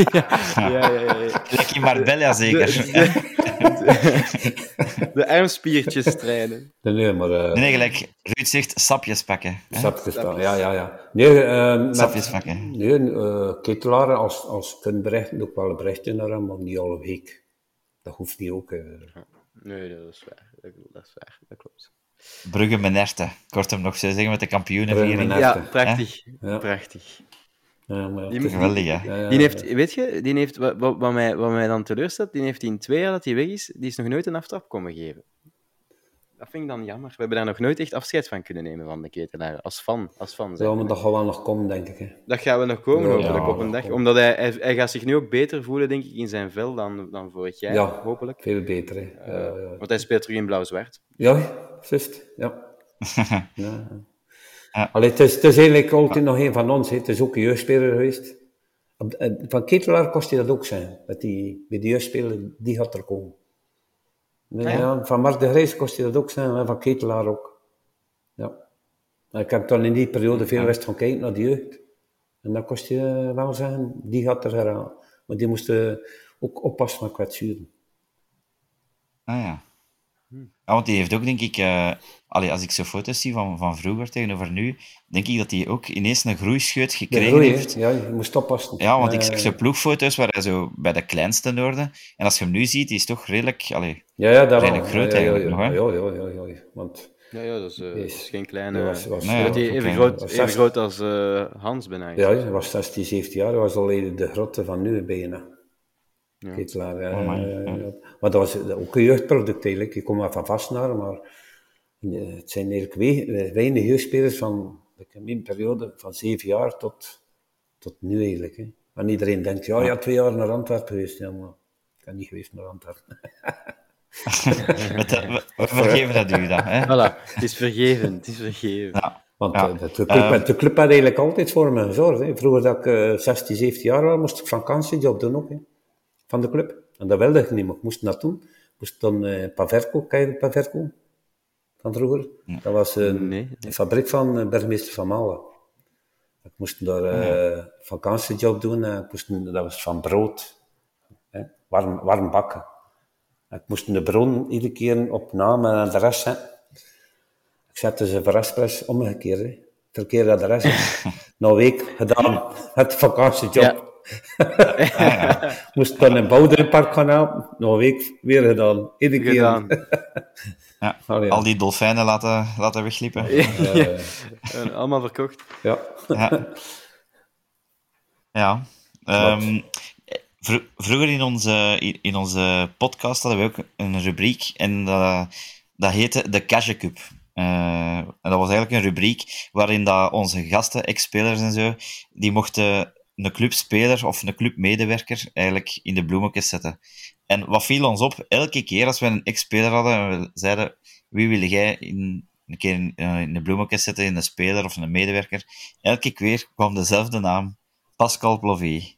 ja, ja, ja, ja, in Marbella zeker. De armspiertjes trainen. Nee, nee, maar... eh Nee, gelijk Ruud zegt, sapjes pakken. hè. Sapjes pakken, ja, ja, ja. Nee, eh, met- Sapjes pakken. Nee, eh Ketelaar, als, als kunt berichten, ook wel een berichtje naar hem, maar niet alle week. Dat hoeft niet ook. eh. Nee, dat is waar. Dat, dat is waar. Dat klopt. Brugge Menerte. Kort hem nog zo zeggen met de kampioenenviering. Ja, prachtig. Ja. Prachtig. Ja, maar die, geweldig, hè? Die heeft, weet je, die heeft, wat, wat, mij, wat mij dan teleurstelt, die heeft in twee jaar dat hij weg is, die is nog nooit een aftrap komen geven dat vind ik dan jammer. We hebben daar nog nooit echt afscheid van kunnen nemen van de ketelaar. Als fan. Als fan ja, maar dat gaat wel nog komen, denk ik. Hè. Dat gaan we nog komen, hopelijk, op een dag. Omdat hij, hij, hij, gaat zich nu ook beter voelen, denk ik, in zijn vel dan, dan vorig jaar, ja, hopelijk. veel beter. Hè. Uh, want hij speelt terug in blauw-zwart. Ja, juist. Ja. ja. Allee, het, is, het is eigenlijk altijd nog een van ons. Hè. Het is ook een jeugdspeler geweest. Van Ketelaar kost hij dat ook zijn. Dat die, bij de jeugdspeler, die gaat er komen. Ja. Van Mark de Grijs kost je dat ook zijn, en van Ketelaar ook. Ja. Ik heb dan in die periode veel west gaan kijken naar de jeugd. En dan kost je wel zeggen, die gaat er heraan. Maar die moesten ook oppassen met kwetsuren. Ah ja. Ja, want die heeft ook, denk ik, uh, als ik zo foto's zie van, van vroeger tegenover nu, denk ik dat hij ook ineens een groeischeut gekregen heeft. Ja, je moest oppassen. Ja, want ik zie zo ploegfoto's waar hij zo bij de kleinste noorden. En als je hem nu ziet, die is toch redelijk, allee, ja, ja, redelijk groot ja, ja, eigenlijk nog. Hè? Ja, ja, ja, ja, Want... Ja, ja, dat is, uh, is geen kleine... Was, was, nee, was even, groot, even groot als uh, Hans bijna. Ja, hij was 16, 17 jaar. Hij was al de grotte van nu bijna. Ja. Ketelaar, ja. Oh, ja. Maar dat was ook een jeugdproduct eigenlijk. Ik kom maar van Vastnaar, maar het zijn eigenlijk weinig jeugdspelers van een periode van zeven jaar tot, tot nu eigenlijk. Hè. En iedereen denkt, ja, ja, twee jaar naar Antwerpen geweest. Ja, maar ik ben niet geweest naar Antwerpen. we vergeven dat u dat. Hè? Voilà, het is vergeven, het is vergeven. Ja. Want ja. de, de, club, uh, de club had eigenlijk altijd voor me gezorgd. Hè. Vroeger dat ik uh, 16, 17 jaar was, moest ik vakantiejob doen ook. Hè, van de club. En dat wilde ik niet, maar ik moest naartoe. Ik moest dan uh, Paverco, ken je Paverco? Van vroeger? Dat was een, nee, een fabriek van uh, burgemeester van Malen. Ik moest daar uh, ja. vakantiejob doen. en ik moest, dat was van brood. Hè, warm, warm bakken. Ik moest de bron iedere keer op naam en adres zetten. Ik zette ze voor Express omgekeerd. Hè. Verkeerde adres. Een week gedaan. Het vakantiejob. Ja. Moest dan een Bouderenpark gaan halen. Nog een week weer gedaan. Iedere keer. Ja. Oh, ja. Al die dolfijnen laten, laten wegliepen. Ja, Allemaal verkocht. Ja. Ja. ja. Um, vroeger in onze, in onze podcast hadden we ook een rubriek en dat, dat heette de Cash Cup. Uh, en dat was eigenlijk een rubriek waarin dat onze gasten, ex-spelers en zo, die mochten een clubspeler of een clubmedewerker eigenlijk in de bloemetjes zetten. En wat viel ons op, elke keer als we een ex-speler hadden en we zeiden, wie wil jij in, een keer in, in de bloemetjes zetten, in een speler of een medewerker, elke keer kwam dezelfde naam, Pascal Plovy.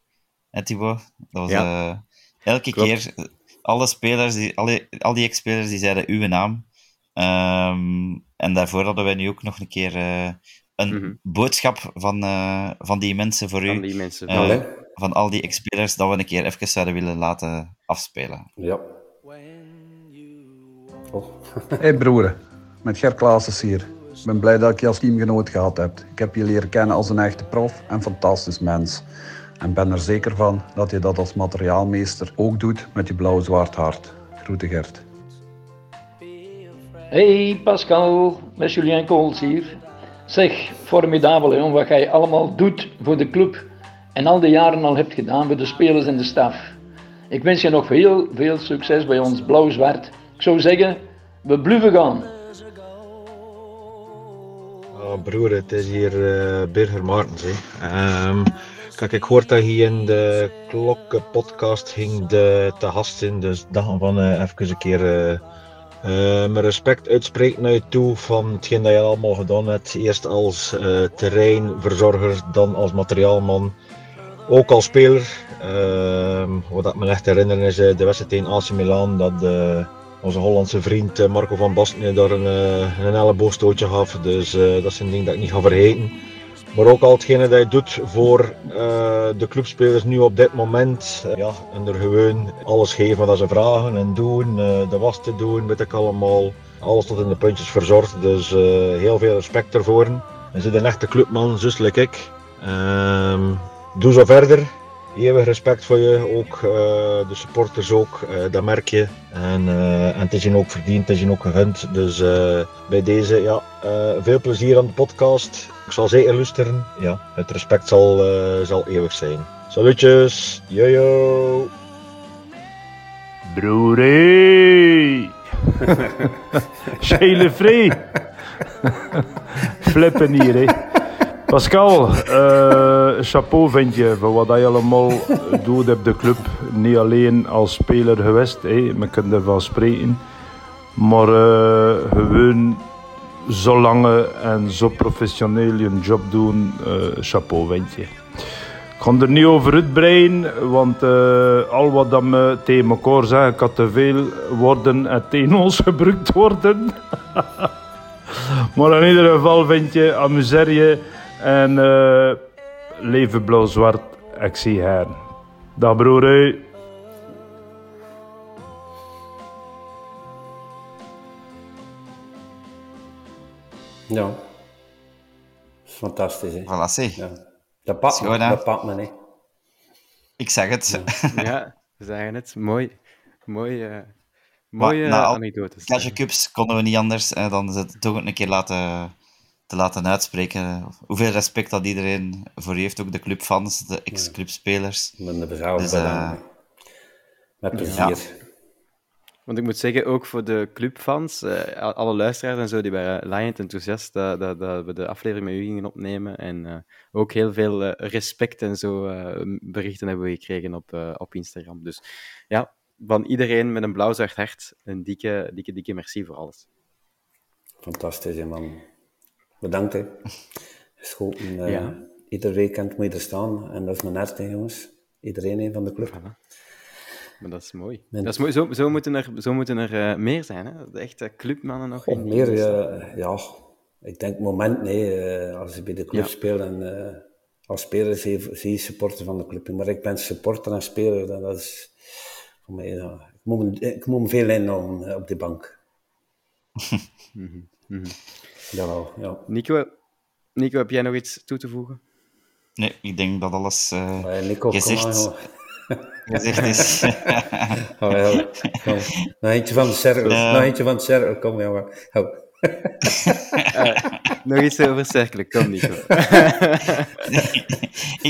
En Thibaut? Dat was, ja. uh, elke Klopt. keer, alle spelers, die, alle, al die ex-spelers, die zeiden uw naam. Um, en daarvoor hadden wij nu ook nog een keer uh, een mm -hmm. boodschap van, uh, van die mensen voor van u. Die mensen, uh, van al die ex-spelers, dat we een keer even zouden willen laten afspelen. Ja. Oh. hey broer, met Ger Klaassen hier. Ik ben blij dat ik je als teamgenoot gehad heb. Ik heb je leren kennen als een echte prof en fantastisch mens. En ben er zeker van dat je dat als materiaalmeester ook doet met je blauw-zwart hart. Groete Gert. Hey Pascal, met Julien Kools hier. Zeg, formidabel wat jij allemaal doet voor de club en al die jaren al hebt gedaan voor de spelers en de staf. Ik wens je nog heel veel succes bij ons blauw-zwart. Ik zou zeggen, we blijven gaan. Oh, broer, het is hier uh, Birger Martens. Um, kijk, ik hoorde dat hier in de klokkenpodcast ging de, te gast in, dus dan van uh, even een keer... Uh, uh, mijn respect uitspreekt naar je toe van hetgeen dat je allemaal gedaan hebt. Eerst als uh, terreinverzorger, dan als materiaalman. Ook als speler. Uh, wat ik me echt herinner is de wedstrijd tegen AC Milan. Dat onze Hollandse vriend Marco van Basten daar een, een elleboogstootje gaf. Dus dat zijn dingen dat ik niet ga vergeten. Maar ook al hetgene dat je doet voor uh, de clubspelers nu op dit moment. Uh, ja, en er gewoon alles geven wat ze vragen en doen. Uh, de was te doen, weet ik allemaal. Alles tot in de puntjes verzorgd. Dus heel veel respect ervoor. En zit een echte clubman, zus like ik. Ehm, doe zo verder. eeuwig respect voor je, ook de supporters ook, dat merk je. En, en het is je ook verdiend, het is je ook gegund. Dus bij deze, ja, veel plezier aan de podcast. Ik zal zeker luisteren. Ja, het respect zal, zal eeuwig zijn. Salutjes, jojo! Broerie! Schele vrij! Flippen hier, hè. Pascal, uh, chapeau vind je voor wat je allemaal doet op de club. Niet alleen als speler geweest, hey, we kunnen ervan spreken. Maar uh, gewoon zo lange en zo professioneel je job doen, uh, chapeau vind je. Ik ga er niet over uitbreiden, want al wat dat me tegen elkaar zeggen, kan te veel worden en tegen ons gebruikt worden. maar in ieder geval vind je, amuseer je en uh, leven blauw-zwart, ik zie haar. Dag broer. Ja, fantastisch. Hè? Voilà, zie. Ja. Dat pakt me, dat pakt me, hè. Ik zeg het. Ja, ja we zeggen het. Mooi. Mooi. Uh, mooie nou, anekdotes. Clash Cups konden we niet anders dan het toch een keer laten te laten uitspreken. Hoeveel respect dat iedereen voor heeft, ook de clubfans, de ex-clubspelers. Met de berouw dus, uh, Met plezier. Want ik moet zeggen, ook voor de clubfans, uh, alle luisteraars en zo, die waren laaiend enthousiast dat, dat, dat, we de aflevering met u gingen opnemen. En uh, ook heel veel uh, respect en zo berichten hebben we gekregen op, op Instagram. Dus ja, van iedereen met een blauw-zwart hart, een dikke, dikke, dikke merci voor alles. Fantastisch, man bedankt. Hè. Geschoten. Uh, ja. Ieder weekend moet je er staan. En dat is mijn hart, jongens. Iedereen van de club. Maar dat is mooi. Dat is mooi. Zo, zo moeten er, zo moeten er uh, meer zijn, hè? De echte clubmannen nog. Meer, uh, ja. Ik denk moment, nee. als je bij de club ja. speelt en als speler zie je supporter van de club. Maar ik ben supporter en speler. Dat is voor mij... Ja. Ik, moet, ik moet me veel inhouden op de bank. mm -hmm. Mm -hmm. Jawel, ja. Nico, Nico, heb jij nog iets toe te voegen? Nee, ik denk dat alles uh, Nico, gezegd, gezegd is. oh, ja. Kom. Nog eentje van de cirkel. Nog eentje van de cirkel. Kom, jongen. Oh. uh, nog iets over cirkelen. Kom, Nico.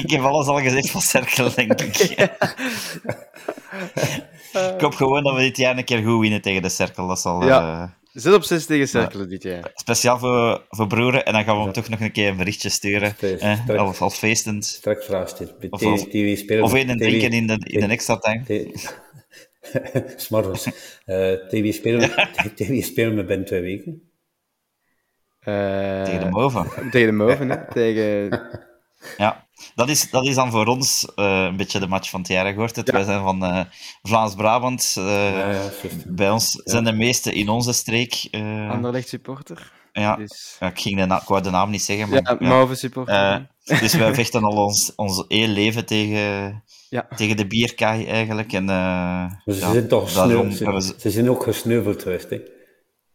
ik heb alles al gezegd van cirkel, denk ik. ik hoop gewoon dat we dit jaar een keer goed winnen tegen de cirkel. Dat zal... Ja. Uh, Zit op 6 tegen cirkelen dit jaar. Speciaal voor, voor broeren. En dan gaan we hem toch nog een keer een berichtje sturen. Eh, als, als feestend. Strak vraagstuk. Of, of, of een drinken in de, in de extra tank. S'morgens. Uh, TV spelen, TV spelen we binnen twee weken. Uh, tegen de Moven. Tegen de Moven, hè. Tegen... Ja, dat is, dat is dan voor ons uh, een beetje de match van het jaar, gehoord. Het. Ja. Wij zijn van uh, Vlaams-Brabant. Uh, ja, ja, bij ons zijn de meeste in onze streek. Anderlecht supporter. Ja, dus... ik, ging de ik wou de naam niet zeggen. Maar, ja, Mauve supporter. dus wij vechten al ons, ons heel leven tegen, tegen de bierkaai eigenlijk. En, ze, zijn toch daarom, ze, ze, zijn ook gesneuveld geweest, hè?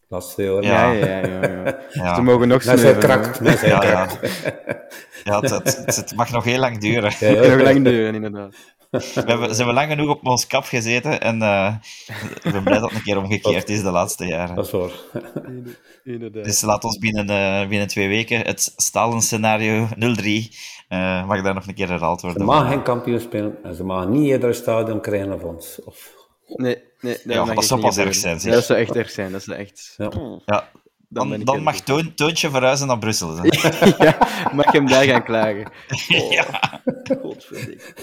Laatste jaar. Ja, ja, ja. ja, ja. Ze mogen nog sneuvelen. Krakt, ja, ja. ja het, het, het, mag nog heel lang duren. Ja, nog lang duren, inderdaad. We hebben, ze hebben lang genoeg op ons kap gezeten en uh, ik ben blij dat het een keer omgekeerd is de laatste jaren. Dat is waar. Inderdaad. Dus laat ons binnen, uh, binnen twee weken het stalen scenario 0-3 uh, mag daar nog een keer herhaald worden. Ze mogen geen kampioen spelen en ze mogen niet eerder een stadion krijgen of ons. Of... Nee, nee, ja, dat zou pas erg zijn. Zeg. Dat zou echt erg zijn. Dat is echt... Ja. ja. Dan, dan, dan mag Toon, Toontje verhuizen naar Brussel. ja, mag hem daar gaan klagen. Oh. Ja. Godverdikke.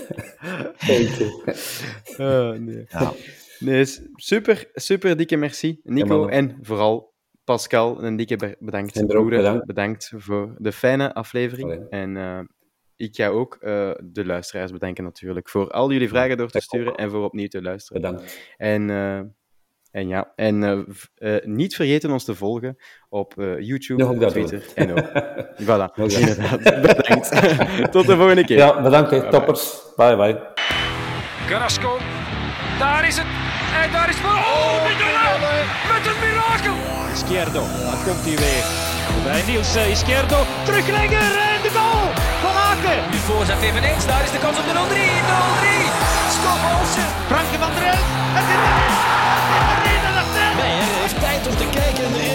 oh, nee. Ja. nee, super, super dikke merci, Nico. en vooral Pascal, een dikke bedankt. En bedankt. bedankt. voor de fijne aflevering. En uh, ik ga ook uh, de luisteraars bedanken natuurlijk voor al jullie vragen door te sturen en voor opnieuw te luisteren. Bedankt. En, uh, en ja, en uh, niet vergeten ons te volgen op YouTube, ja, Twitter en ook. voilà, inderdaad. Bedankt. Tot de volgende keer. Ja, bedankt, bye toppers. Bye bye. Carrasco, daar is het. En daar is het. Oh, met een mirakel. Izquierdo, daar komt hij weer. Bij Niels Izquierdo, terugleggen voorzet even ineens. Daar is de kans op de 0-3. 0-3. Scott Olsen. Frankie van der Elf. Het is erin. Het is erin. Nee, hij heeft tijd om te kijken.